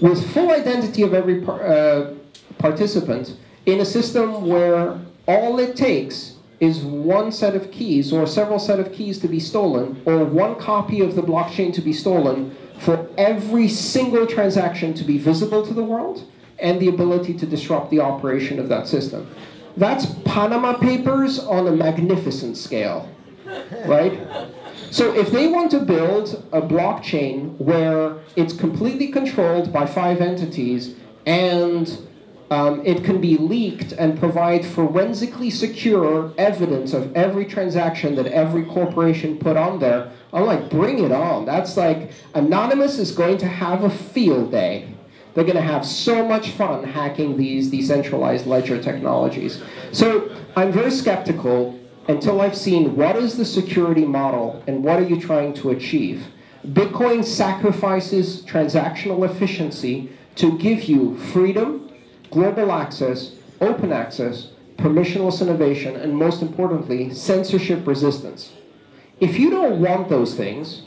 with full identity of every par uh, participant in a system where all it takes is one set of keys or several set of keys to be stolen or one copy of the blockchain to be stolen for every single transaction to be visible to the world and the ability to disrupt the operation of that system. That's Panama Papers on a magnificent scale, right? So if they want to build a blockchain where it's completely controlled by five entities and um, it can be leaked and provide forensically secure evidence of every transaction that every corporation put on there. I'm like, bring it on. That's like, Anonymous is going to have a field day. They're going to have so much fun hacking these decentralized ledger technologies. So I'm very skeptical until I've seen what is the security model and what are you trying to achieve. Bitcoin sacrifices transactional efficiency to give you freedom, global access, open access, permissionless innovation, and most importantly, censorship resistance. If you don't want those things,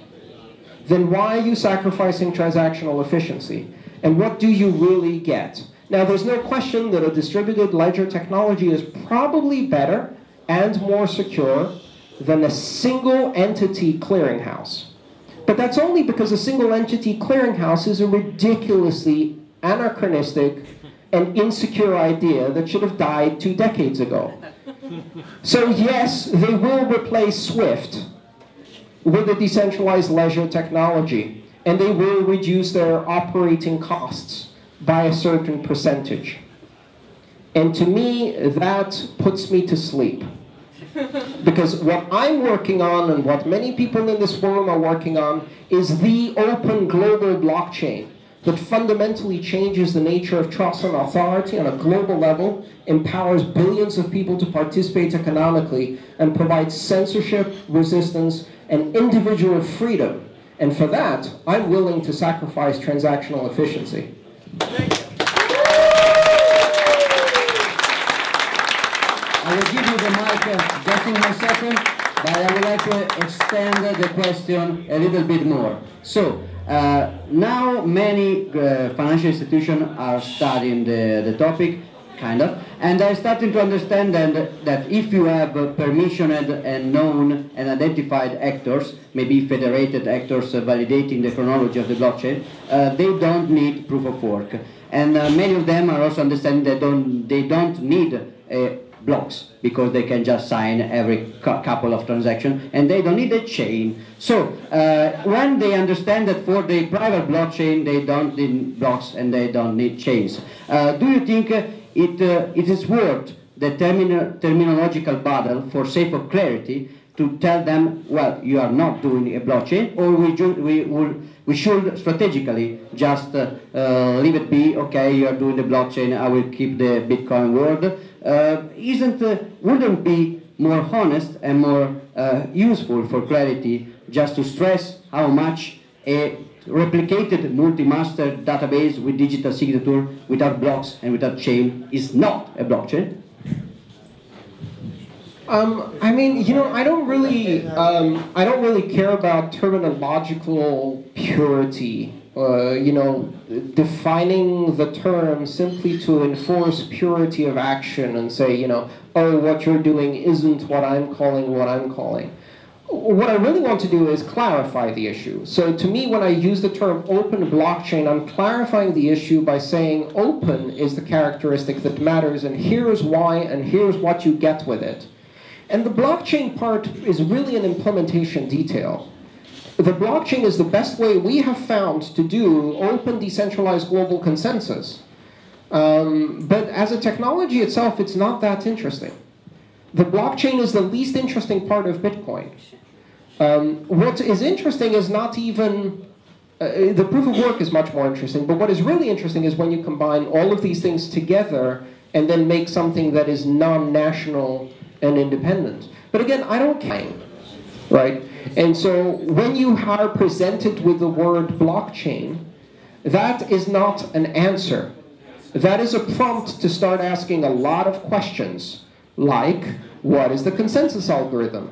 then why are you sacrificing transactional efficiency? And what do you really get? Now, there's no question that a distributed ledger technology is probably better and more secure than a single entity clearinghouse. But that's only because a single entity clearinghouse is a ridiculously anachronistic and insecure idea that should have died two decades ago. So yes, they will replace SWIFT with a decentralized ledger technology, and they will reduce their operating costs by a certain percentage. And to me, that puts me to sleep. Because what I'm working on and what many people in this forum are working on is the open global blockchain that fundamentally changes the nature of trust and authority on a global level, empowers billions of people to participate economically, and provides censorship, resistance, and individual freedom. And for that, I'm willing to sacrifice transactional efficiency. I will give you just in one second, but I would like to extend the question a little bit more. So, uh, now many uh, financial institutions are studying the, the topic, kind of, and are starting to understand that, that if you have permissioned and known and identified actors, maybe federated actors validating the chronology of the blockchain, uh, they don't need proof of work. And uh, many of them are also understanding that don't, they don't need uh, blocks because they can just sign every couple of transactions and they don't need a chain. So uh, when they understand that for the private blockchain they don't need blocks and they don't need chains, uh, do you think it, uh, it is worth the termino terminological battle for sake of clarity to tell them, well, you are not doing a blockchain, or we, we, will, we should strategically just uh, uh, leave it be, okay, you are doing the blockchain, I will keep the Bitcoin world. Uh, isn't, uh, wouldn't be more honest and more uh, useful for clarity just to stress how much a replicated multi-master database with digital signature without blocks and without chain is not a blockchain? Um, I mean, you know, I don't really, um, I don't really care about terminological purity. Uh, you know, defining the term simply to enforce purity of action and say, you know, oh, what you're doing isn't what I'm calling what I'm calling. What I really want to do is clarify the issue. So to me, when I use the term open blockchain, I'm clarifying the issue by saying open is the characteristic that matters, and here's why, and here's what you get with it. And the blockchain part is really an implementation detail. The blockchain is the best way we have found to do open, decentralized global consensus. Um, but as a technology itself, it's not that interesting. The blockchain is the least interesting part of Bitcoin. Um, what is interesting is not even, uh, the proof of work is much more interesting, but what is really interesting is when you combine all of these things together and then make something that is non-national and independent. But again, I don't care, right? And so when you are presented with the word blockchain, that is not an answer. That is a prompt to start asking a lot of questions, like, what is the consensus algorithm?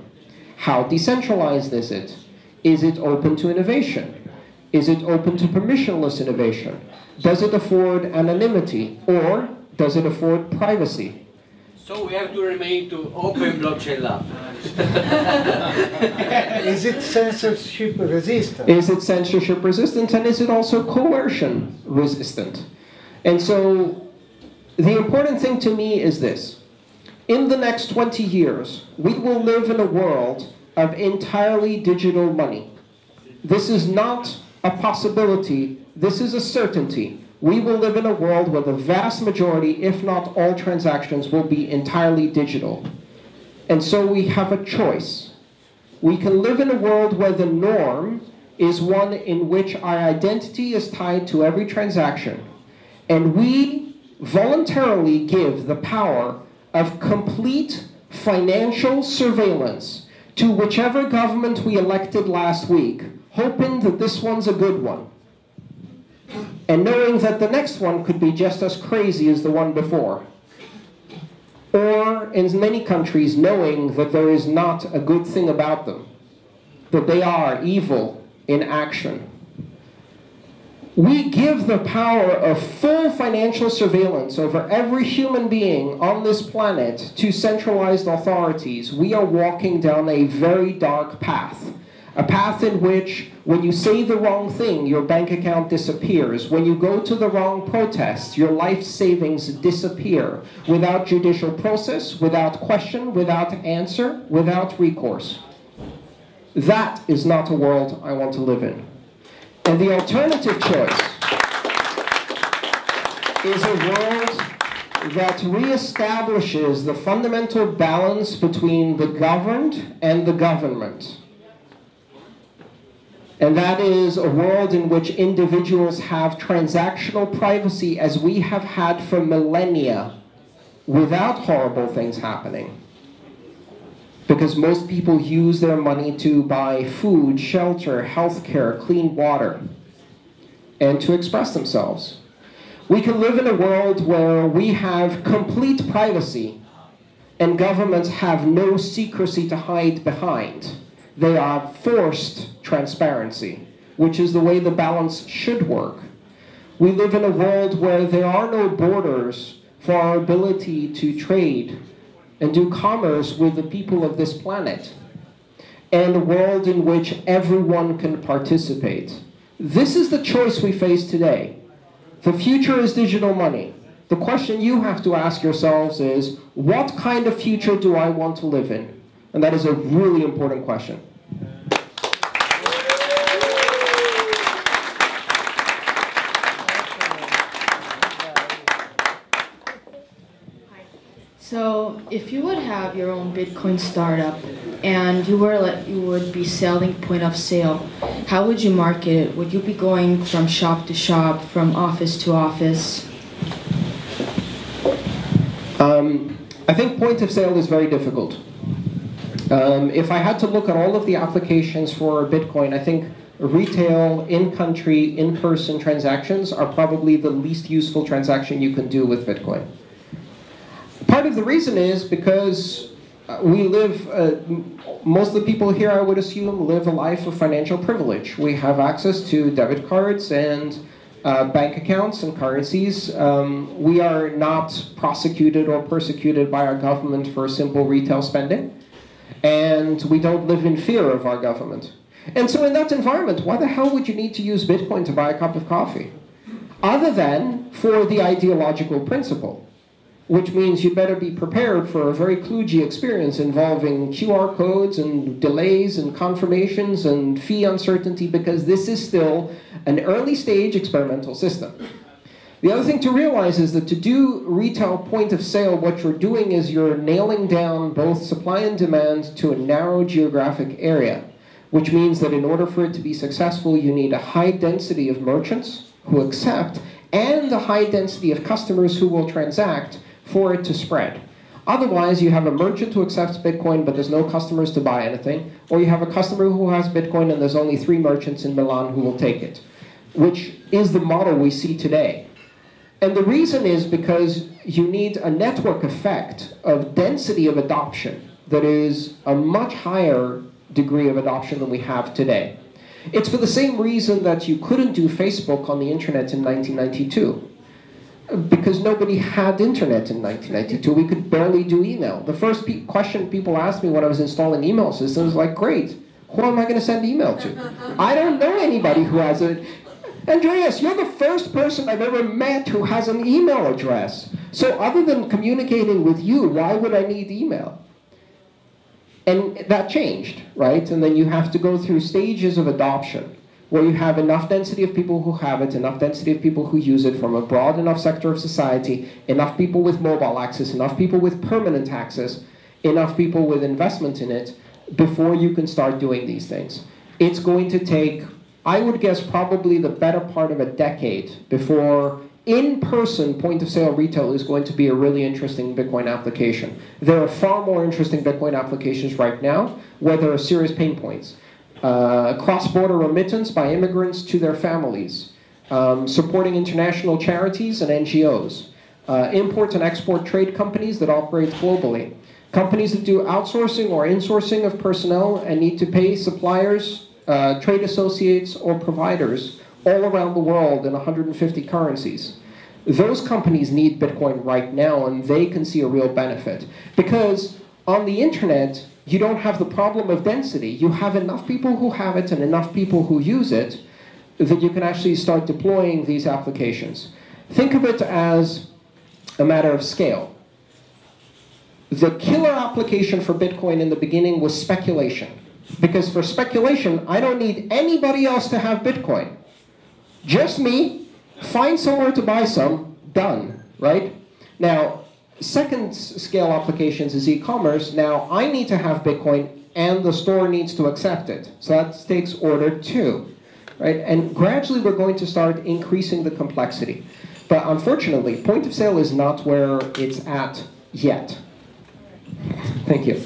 How decentralized is it? Is it open to innovation? Is it open to permissionless innovation? Does it afford anonymity? Or does it afford privacy? So we have to remain to open blockchain lab. is it censorship resistant? Is it censorship resistant and is it also coercion resistant? And so the important thing to me is this. In the next 20 years, we will live in a world of entirely digital money. This is not a possibility, this is a certainty we will live in a world where the vast majority, if not all transactions, will be entirely digital. And so we have a choice. We can live in a world where the norm is one in which our identity is tied to every transaction. And we voluntarily give the power of complete financial surveillance to whichever government we elected last week, hoping that this one's a good one and knowing that the next one could be just as crazy as the one before. Or, in many countries, knowing that there is not a good thing about them, that they are evil in action. We give the power of full financial surveillance over every human being on this planet to centralized authorities. We are walking down a very dark path a path in which, when you say the wrong thing, your bank account disappears. When you go to the wrong protest, your life savings disappear without judicial process, without question, without answer, without recourse. That is not a world I want to live in. And the alternative choice is a world that reestablishes the fundamental balance between the governed and the government And that is a world in which individuals have transactional privacy as we have had for millennia without horrible things happening. Because most people use their money to buy food, shelter, healthcare, clean water, and to express themselves. We can live in a world where we have complete privacy and governments have no secrecy to hide behind. They are forced transparency, which is the way the balance should work. We live in a world where there are no borders for our ability to trade and do commerce with the people of this planet, and a world in which everyone can participate. This is the choice we face today. The future is digital money. The question you have to ask yourselves is, what kind of future do I want to live in? And that is a really important question. If you would have your own Bitcoin startup and you were like, you would be selling point of sale, how would you market it? Would you be going from shop to shop, from office to office? Um, I think point of sale is very difficult. Um, if I had to look at all of the applications for Bitcoin, I think retail, in-country, in-person transactions are probably the least useful transaction you can do with Bitcoin. Part of the reason is because uh, we live, uh, most of the people here, I would assume, live a life of financial privilege. We have access to debit cards and uh, bank accounts and currencies. Um, we are not prosecuted or persecuted by our government for simple retail spending. And we don't live in fear of our government. And so in that environment, why the hell would you need to use Bitcoin to buy a cup of coffee? Other than for the ideological principle which means you better be prepared for a very kludgy experience involving QR codes and delays and confirmations and fee uncertainty because this is still an early stage experimental system. The other thing to realize is that to do retail point of sale, what you're doing is you're nailing down both supply and demand to a narrow geographic area, which means that in order for it to be successful, you need a high density of merchants who accept and a high density of customers who will transact for it to spread. Otherwise, you have a merchant who accepts Bitcoin, but there's no customers to buy anything, or you have a customer who has Bitcoin and there's only three merchants in Milan who will take it, which is the model we see today. And the reason is because you need a network effect of density of adoption that is a much higher degree of adoption than we have today. It's for the same reason that you couldn't do Facebook on the internet in 1992 because nobody had internet in 1992. We could barely do email. The first pe question people asked me when I was installing email systems was like, great, who am I going to send email to? I don't know anybody who has a... Andreas, you're the first person I've ever met who has an email address. So other than communicating with you, why would I need email? And that changed, right? And then you have to go through stages of adoption where you have enough density of people who have it, enough density of people who use it from a broad enough sector of society, enough people with mobile access, enough people with permanent access, enough people with investment in it, before you can start doing these things. It's going to take, I would guess, probably the better part of a decade before in-person point-of-sale retail is going to be a really interesting Bitcoin application. There are far more interesting Bitcoin applications right now where there are serious pain points uh, cross-border remittance by immigrants to their families, um, supporting international charities and NGOs, uh, import and export trade companies that operate globally, companies that do outsourcing or insourcing of personnel and need to pay suppliers, uh, trade associates, or providers all around the world in 150 currencies. Those companies need Bitcoin right now and they can see a real benefit. Because on the internet, you don't have the problem of density. You have enough people who have it and enough people who use it that you can actually start deploying these applications. Think of it as a matter of scale. The killer application for Bitcoin in the beginning was speculation. Because for speculation, I don't need anybody else to have Bitcoin. Just me, find somewhere to buy some, done, right? Now, second scale applications is e-commerce. Now, I need to have Bitcoin and the store needs to accept it. So that takes order two, right? And gradually we're going to start increasing the complexity. But unfortunately, point of sale is not where it's at yet. Thank you.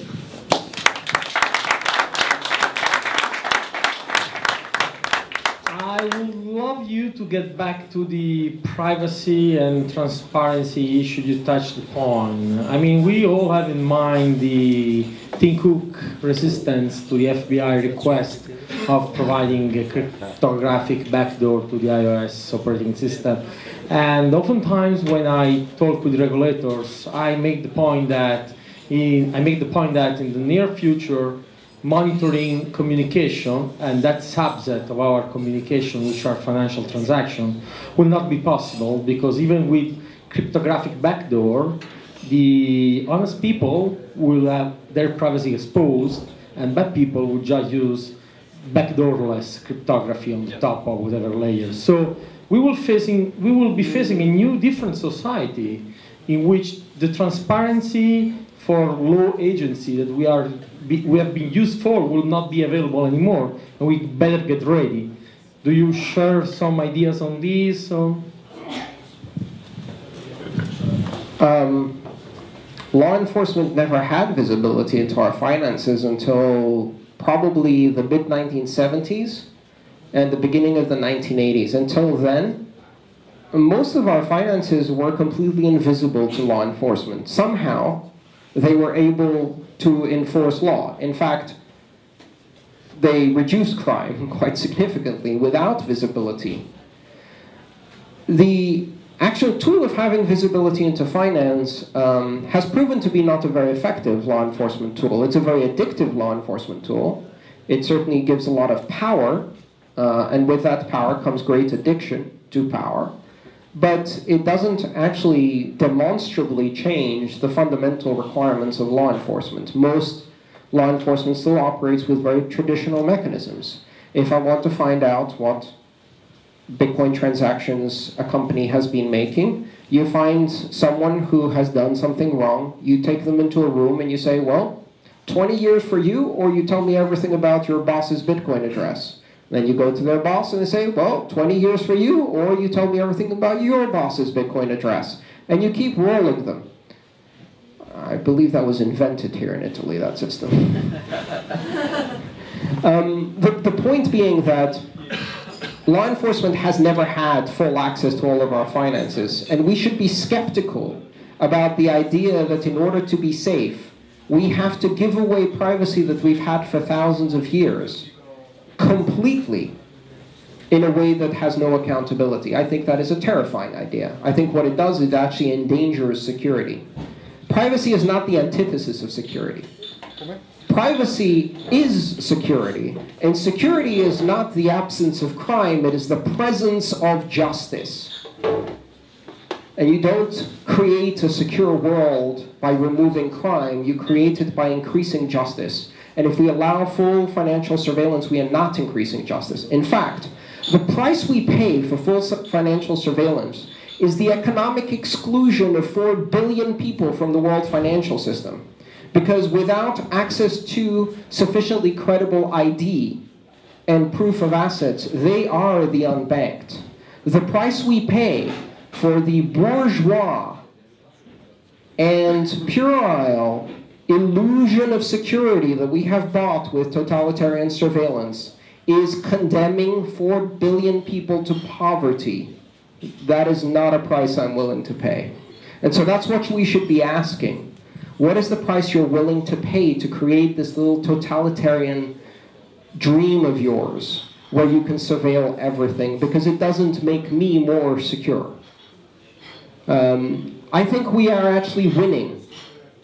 I would love you to get back to the privacy and transparency issue you touched upon. I mean, we all have in mind the Tim Cook resistance to the FBI request of providing a cryptographic backdoor to the iOS operating system. And oftentimes when I talk with regulators, I make the point that in, I make the point that in the near future, monitoring communication and that subset of our communication, which are financial transactions, will not be possible because even with cryptographic backdoor, the honest people will have their privacy exposed and bad people will just use backdoorless cryptography on the top of whatever layers. So we will, facing, we will be facing a new different society in which the transparency for law agency that we are we have been used for will not be available anymore, and we better get ready. Do you share some ideas on this? Um, law enforcement never had visibility into our finances until probably the mid 1970s and the beginning of the 1980s. Until then, most of our finances were completely invisible to law enforcement. Somehow, they were able to enforce law. In fact, they reduced crime quite significantly without visibility. The actual tool of having visibility into finance um, has proven to be not a very effective law enforcement tool. It's a very addictive law enforcement tool. It certainly gives a lot of power, uh, and with that power comes great addiction to power but it doesn't actually demonstrably change the fundamental requirements of law enforcement. Most law enforcement still operates with very traditional mechanisms. If I want to find out what Bitcoin transactions a company has been making, you find someone who has done something wrong, you take them into a room and you say, well, 20 years for you, or you tell me everything about your boss's Bitcoin address. Then you go to their boss and they say, well, 20 years for you, or you tell me everything about your boss's Bitcoin address. And you keep rolling them. I believe that was invented here in Italy, that system. um, the, the point being that law enforcement has never had full access to all of our finances, and we should be skeptical about the idea that in order to be safe, we have to give away privacy that we've had for thousands of years completely in a way that has no accountability. I think that is a terrifying idea. I think what it does is it actually endangers security. Privacy is not the antithesis of security. Privacy is security, and security is not the absence of crime, it is the presence of justice. And you don't create a secure world by removing crime, you create it by increasing justice. And if we allow full financial surveillance, we are not increasing justice. In fact, the price we pay for full financial surveillance is the economic exclusion of 4 billion people from the world financial system. Because without access to sufficiently credible ID and proof of assets, they are the unbanked. The price we pay for the bourgeois and puerile illusion of security that we have bought with totalitarian surveillance is condemning 4 billion people to poverty. That is not a price I'm willing to pay. And so that's what we should be asking. What is the price you're willing to pay to create this little totalitarian dream of yours where you can surveil everything? Because it doesn't make me more secure. Um, I think we are actually winning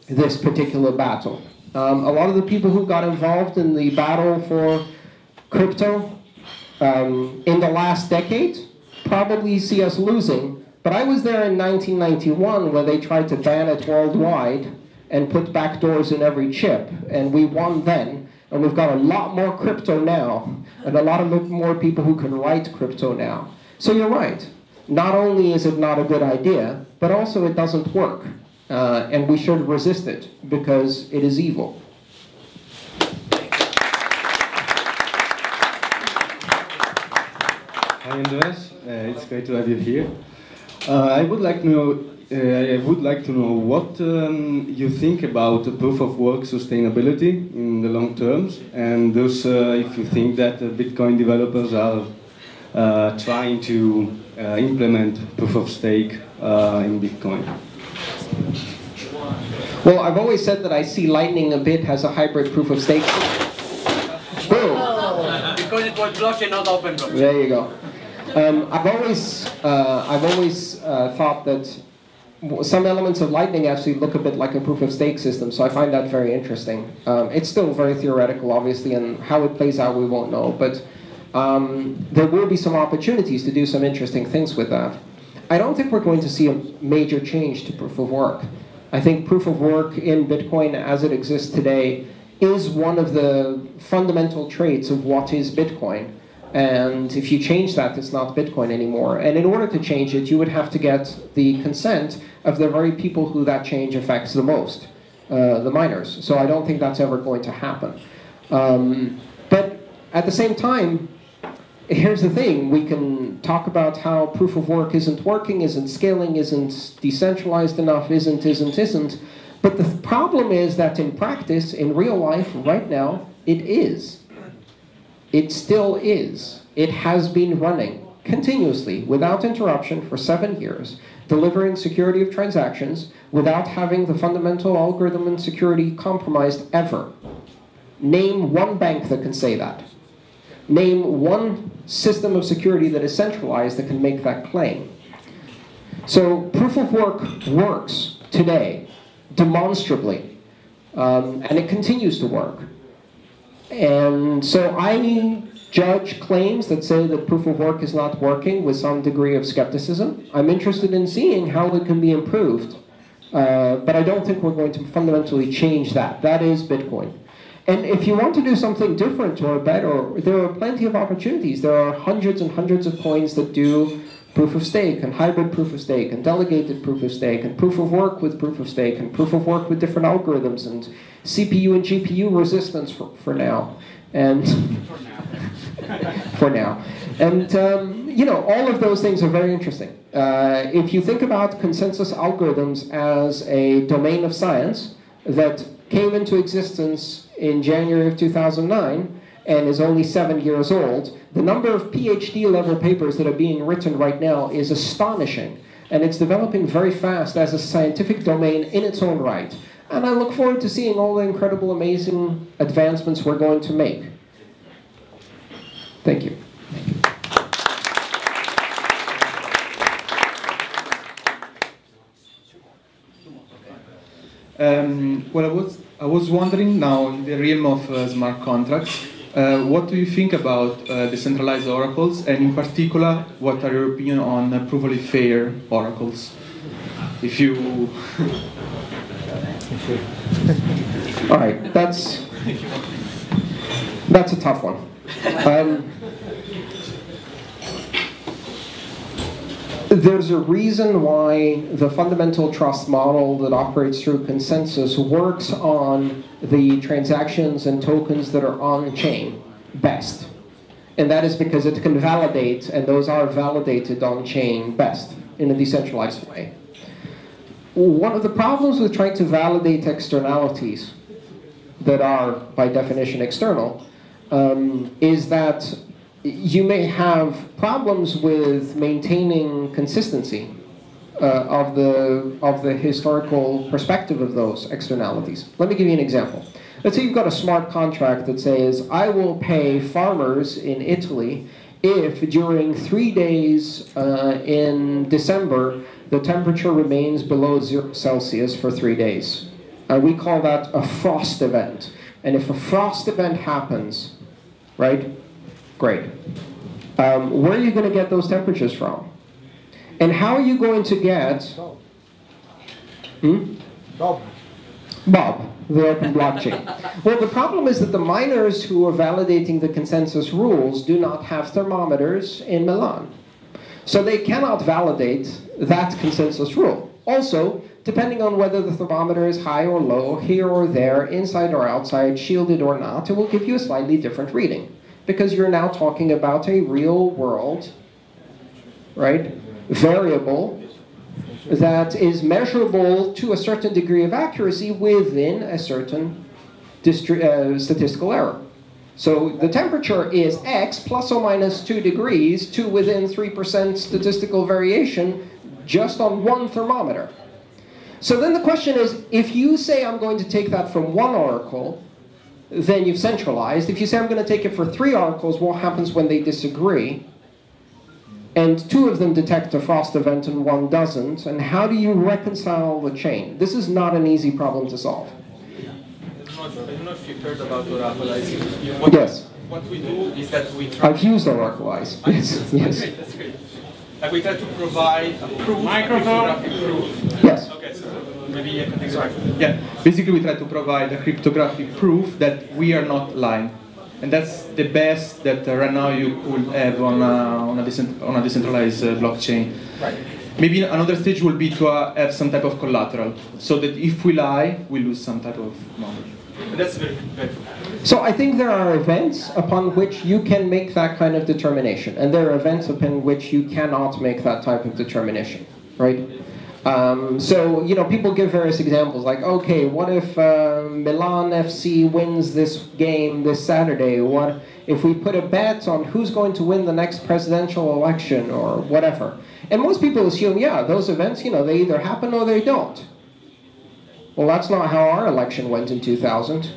this particular battle. Um, a lot of the people who got involved in the battle for crypto um, in the last decade probably see us losing. But I was there in 1991 where they tried to ban it worldwide and put backdoors in every chip, and we won then. And we've got a lot more crypto now, and a lot of more people who can write crypto now. So you're right. Not only is it not a good idea, but also it doesn't work. Uh, and we should resist it because it is evil. Hi Andres, uh, it's great to have you here. Uh, I would like to know, uh, I would like to know what um, you think about proof of work sustainability in the long terms, and also uh, if you think that Bitcoin developers are uh, trying to implement proof of stake in Bitcoin. Well, I've always said that I see Lightning a bit as a hybrid proof of stake. Boom. Because it was blockchain, not open blockchain. There you go. Um, I've always, uh, I've always uh, thought that some elements of Lightning actually look a bit like a proof of stake system, so I find that very interesting. Um, it's still very theoretical, obviously, and how it plays out we won't know, but um, there will be some opportunities to do some interesting things with that. I don't think we're going to see a major change to proof of work. I think proof of work in Bitcoin as it exists today is one of the fundamental traits of what is Bitcoin. And if you change that, it's not Bitcoin anymore. And in order to change it, you would have to get the consent of the very people who that change affects the most, uh, the miners. So I don't think that's ever going to happen. Um, but at the same time, here's the thing we can talk about how proof of work isn't working, isn't scaling, isn't decentralized enough, isn't, isn't, isn't. But the problem is that in practice, in real life, right now, it is. It still is. It has been running continuously, without interruption, for seven years, delivering security of transactions without having the fundamental algorithm and security compromised ever. Name one bank that can say that. Name one system of security that is centralized that can make that claim. So proof of work works today, demonstrably, um, and it continues to work. And so I judge claims that say that proof of work is not working with some degree of skepticism. I'm interested in seeing how it can be improved, uh, but I don't think we're going to fundamentally change that. That is Bitcoin. And if you want to do something different or better, there are plenty of opportunities. There are hundreds and hundreds of coins that do proof of stake and hybrid proof of stake and delegated proof of stake and proof of work with proof of stake and proof of work with different algorithms and CPU and GPU resistance for, for now. And for now. And um, you know, all of those things are very interesting. Uh, if you think about consensus algorithms as a domain of science that came into existence in January of 2009 and is only seven years old, the number of PhD level papers that are being written right now is astonishing. And it's developing very fast as a scientific domain in its own right. And I look forward to seeing all the incredible, amazing advancements we're going to make. Thank you. Um, well, I was I was wondering now in the realm of uh, smart contracts, uh, what do you think about uh, decentralized oracles, and in particular, what are your opinion on uh, provably fair oracles? If you. All right, that's that's a tough one. Um, there's a reason why the fundamental trust model that operates through consensus works on the transactions and tokens that are on chain best. And that is because it can validate, and those are validated on chain best in a decentralized way. One of the problems with trying to validate externalities that are, by definition, external um, is that you may have problems with maintaining consistency uh, of the of the historical perspective of those externalities. Let me give you an example. Let's say you've got a smart contract that says, "I will pay farmers in Italy if during three days uh, in December the temperature remains below zero Celsius for three days." Uh, we call that a frost event. And if a frost event happens, right, Great. Um, where are you going to get those temperatures from? And how are you going to get... Hmm? Bob. Bob, the open blockchain. well, the problem is that the miners who are validating the consensus rules do not have thermometers in Milan. So they cannot validate that consensus rule. Also, depending on whether the thermometer is high or low, here or there, inside or outside, shielded or not, it will give you a slightly different reading because you're now talking about a real world right, variable that is measurable to a certain degree of accuracy within a certain uh, statistical error. So the temperature is x plus or minus 2 degrees to within 3% statistical variation just on one thermometer. So then the question is, if you say I'm going to take that from one oracle, then you've centralized. If you say I'm going to take it for three oracles, what happens when they disagree? And two of them detect a frost event and one doesn't. And how do you reconcile the chain? This is not an easy problem to solve. I don't know if you have heard about Oraclize. What, Yes. What we do is that we try. I've used Oraclize. Yes. That's yes. great. That's great. Like we try to provide a proof, Microphone. a proof. Yes. Okay, so maybe I can take. Yeah. Basically, we try to provide a cryptographic proof that we are not lying, and that's the best that uh, right now you could have on a on a, decent, on a decentralized uh, blockchain. Right. Maybe another stage will be to uh, have some type of collateral, so that if we lie, we lose some type of money. But that's very very. So I think there are events upon which you can make that kind of determination, and there are events upon which you cannot make that type of determination, right? Um, so you know, people give various examples, like, okay, what if uh, Milan FC wins this game this Saturday? What if we put a bet on who's going to win the next presidential election or whatever? And most people assume, yeah, those events, you know, they either happen or they don't. Well, that's not how our election went in 2000.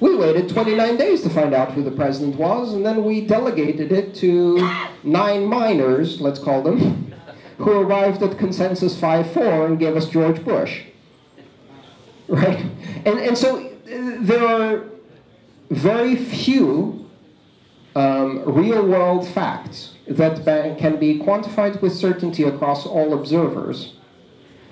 We waited 29 days to find out who the president was, and then we delegated it to nine miners, let's call them, who arrived at consensus 5-4 and gave us George Bush. Right? And, and so there are very few um, real-world facts that can be quantified with certainty across all observers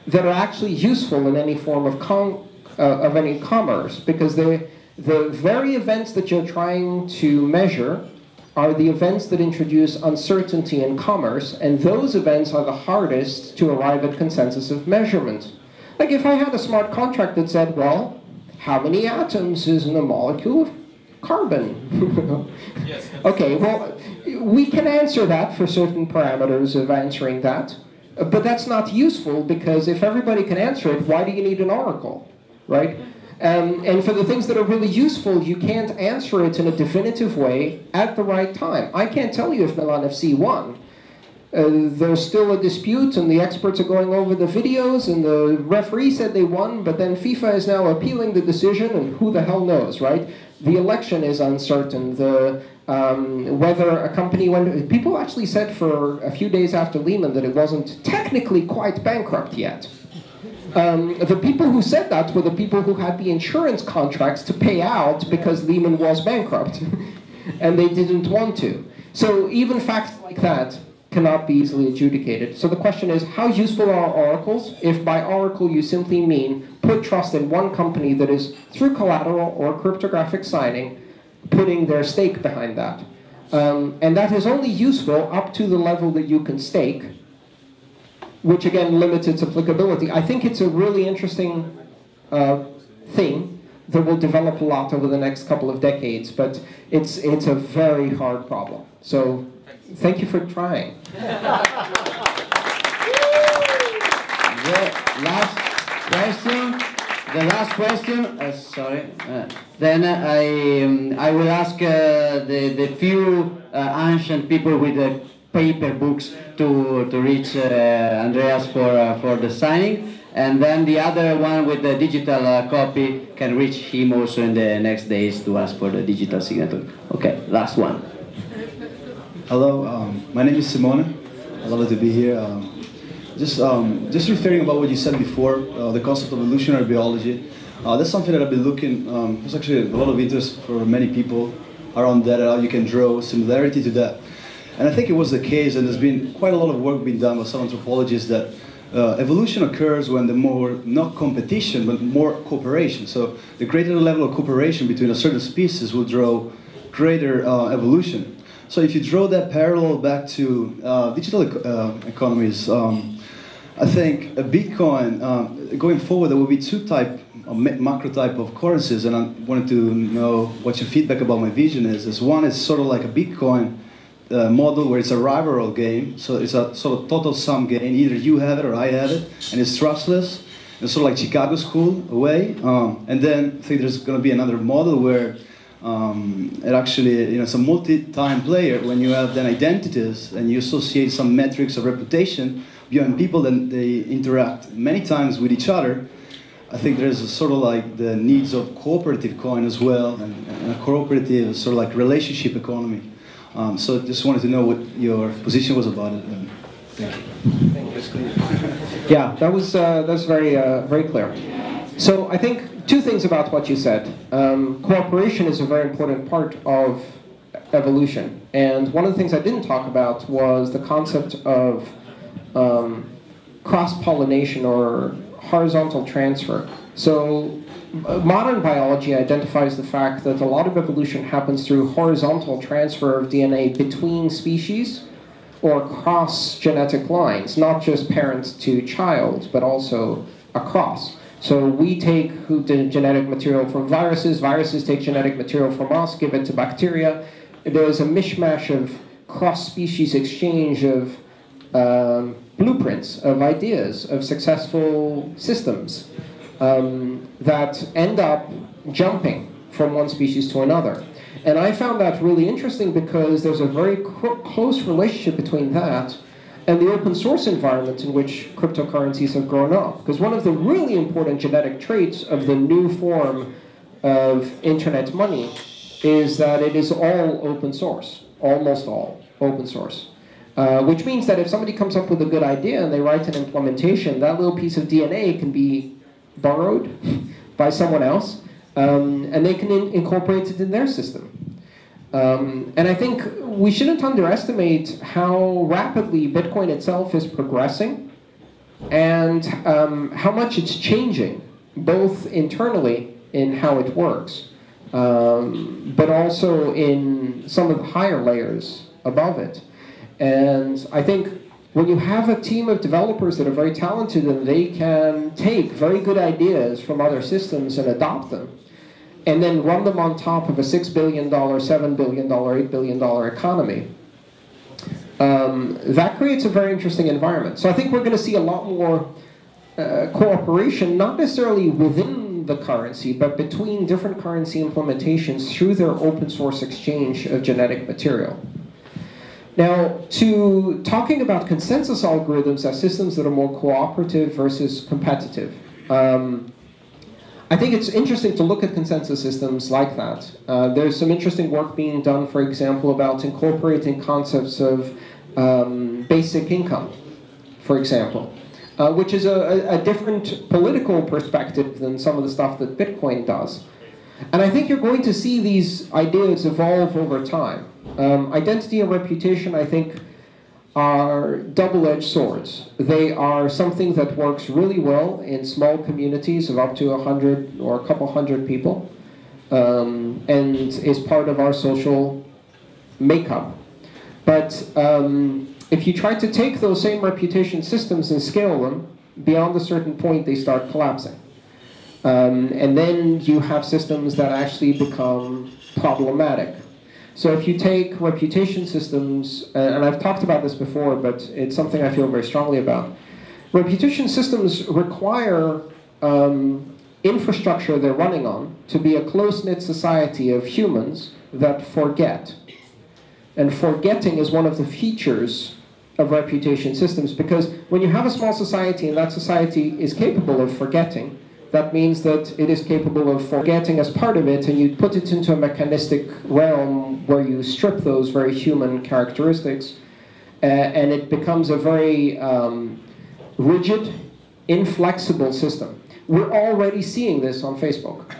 that are actually useful in any form of, uh, of any commerce because they, the very events that you're trying to measure are the events that introduce uncertainty in commerce, and those events are the hardest to arrive at consensus of measurement. Like if I had a smart contract that said, well, how many atoms is in a molecule of carbon? Yes. Okay, well, we can answer that for certain parameters of answering that, but that's not useful because if everybody can answer it, why do you need an oracle, right? Um, and for the things that are really useful, you can't answer it in a definitive way at the right time. I can't tell you if Milan FC won. Uh, there's still a dispute, and the experts are going over the videos, and the referee said they won, but then FIFA is now appealing the decision, and who the hell knows, right? The election is uncertain. The um, whether a company went. People actually said for a few days after Lehman that it wasn't technically quite bankrupt yet. Um, the people who said that were the people who had the insurance contracts to pay out because Lehman was bankrupt, and they didn't want to. So even facts like that cannot be easily adjudicated. So the question is, how useful are oracles? If by oracle you simply mean put trust in one company that is, through collateral or cryptographic signing, putting their stake behind that. Um, and that is only useful up to the level that you can stake, which again limits its applicability. I think it's a really interesting uh, thing that will develop a lot over the next couple of decades, but it's, it's a very hard problem. So thank you for trying. The last question. The last question. Uh, sorry. Uh, then I um, I will ask uh, the the few uh, ancient people with the paper books to to reach uh, Andreas for uh, for the signing, and then the other one with the digital uh, copy can reach him also in the next days to ask for the digital signature. Okay, last one. Hello, um, my name is Simone. I love to be here. Um, just, um, just referring about what you said before, uh, the concept of evolutionary biology. Uh, that's something that I've been looking. Um, there's actually a lot of interest for many people around that. How you can draw similarity to that, and I think it was the case. And there's been quite a lot of work being done by some anthropologists that uh, evolution occurs when the more not competition but more cooperation. So the greater the level of cooperation between a certain species will draw greater uh, evolution. So if you draw that parallel back to uh, digital eco- uh, economies, um, I think a Bitcoin um, going forward there will be two type, macro type of currencies, and I wanted to know what your feedback about my vision is. Is one is sort of like a Bitcoin uh, model where it's a rival game. So it's a sort of total sum game. Either you have it or I have it, and it's trustless. It's sort of like Chicago School away. Um, and then I think there's going to be another model where um, it actually, you know, it's a multi-time player when you have then identities and you associate some metrics of reputation beyond people and they interact many times with each other. I think there's a sort of like the needs of cooperative coin as well, and, and a cooperative sort of like relationship economy. Um, so just wanted to know what your position was about it. And thank you. Yeah, that was uh, that's very uh, very clear. So I think two things about what you said. Um, cooperation is a very important part of evolution, and one of the things I didn't talk about was the concept of um, cross-pollination or horizontal transfer. So modern biology identifies the fact that a lot of evolution happens through horizontal transfer of DNA between species or across genetic lines, not just parent to child, but also across. So we take the genetic material from viruses, viruses take genetic material from us, give it to bacteria. There's a mishmash of cross-species exchange of um, blueprints, of ideas, of successful systems um, that end up jumping from one species to another. And I found that really interesting because there's a very close relationship between that and the open source environment in which cryptocurrencies have grown up. Because one of the really important genetic traits of the new form of internet money is that it is all open source, almost all open source. Uh, which means that if somebody comes up with a good idea and they write an implementation, that little piece of DNA can be borrowed by someone else, um, and they can in incorporate it in their system. Um, and I think we shouldn't underestimate how rapidly Bitcoin itself is progressing and um, how much it's changing, both internally in how it works, um, but also in some of the higher layers above it. And I think when you have a team of developers that are very talented and they can take very good ideas from other systems and adopt them, and then run them on top of a $6 billion, $7 billion, $8 billion economy, um, that creates a very interesting environment. So I think we're going to see a lot more uh, cooperation, not necessarily within the currency, but between different currency implementations through their open source exchange of genetic material. Now, to talking about consensus algorithms as systems that are more cooperative versus competitive. Um, I think it's interesting to look at consensus systems like that. Uh, there's some interesting work being done, for example, about incorporating concepts of um, basic income, for example, uh, which is a, a different political perspective than some of the stuff that Bitcoin does. And I think you're going to see these ideas evolve over time. Um, identity and reputation, I think, are double-edged swords. They are something that works really well in small communities of up to a hundred or a couple hundred people, um, and is part of our social makeup. But um, if you try to take those same reputation systems and scale them, beyond a certain point, they start collapsing. Um, and then you have systems that actually become problematic. So if you take reputation systems, uh, and I've talked about this before, but it's something I feel very strongly about. Reputation systems require um, infrastructure they're running on to be a close-knit society of humans that forget. And forgetting is one of the features of reputation systems because when you have a small society and that society is capable of forgetting, that means that it is capable of forgetting as part of it, and you put it into a mechanistic realm where you strip those very human characteristics, uh, and it becomes a very um, rigid, inflexible system. We're already seeing this on Facebook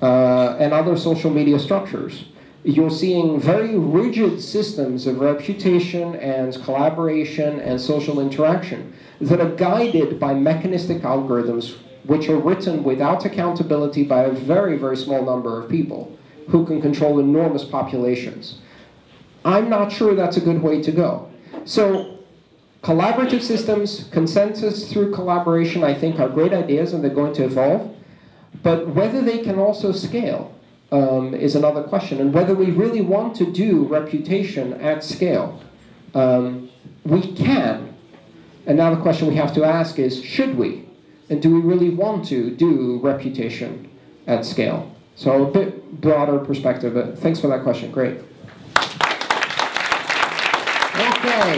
uh, and other social media structures. You're seeing very rigid systems of reputation and collaboration and social interaction that are guided by mechanistic algorithms which are written without accountability by a very, very small number of people who can control enormous populations. I'm not sure that's a good way to go. So collaborative systems, consensus through collaboration, I think are great ideas and they're going to evolve. But whether they can also scale, um, is another question. And whether we really want to do reputation at scale, um, we can. And now the question we have to ask is, should we? And do we really want to do reputation at scale? So a bit broader perspective. But thanks for that question. Great. Okay.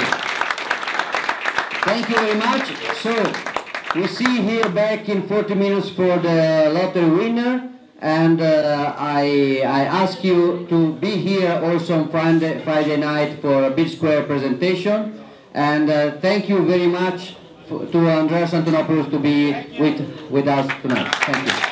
Thank you very much. So, we see here back in 40 minutes for the lottery winner. And uh, I, I ask you to be here also on Friday, Friday night for a Bit Square presentation. And uh, thank you very much to Andreas Antonopoulos to be with, with us tonight. Thank you.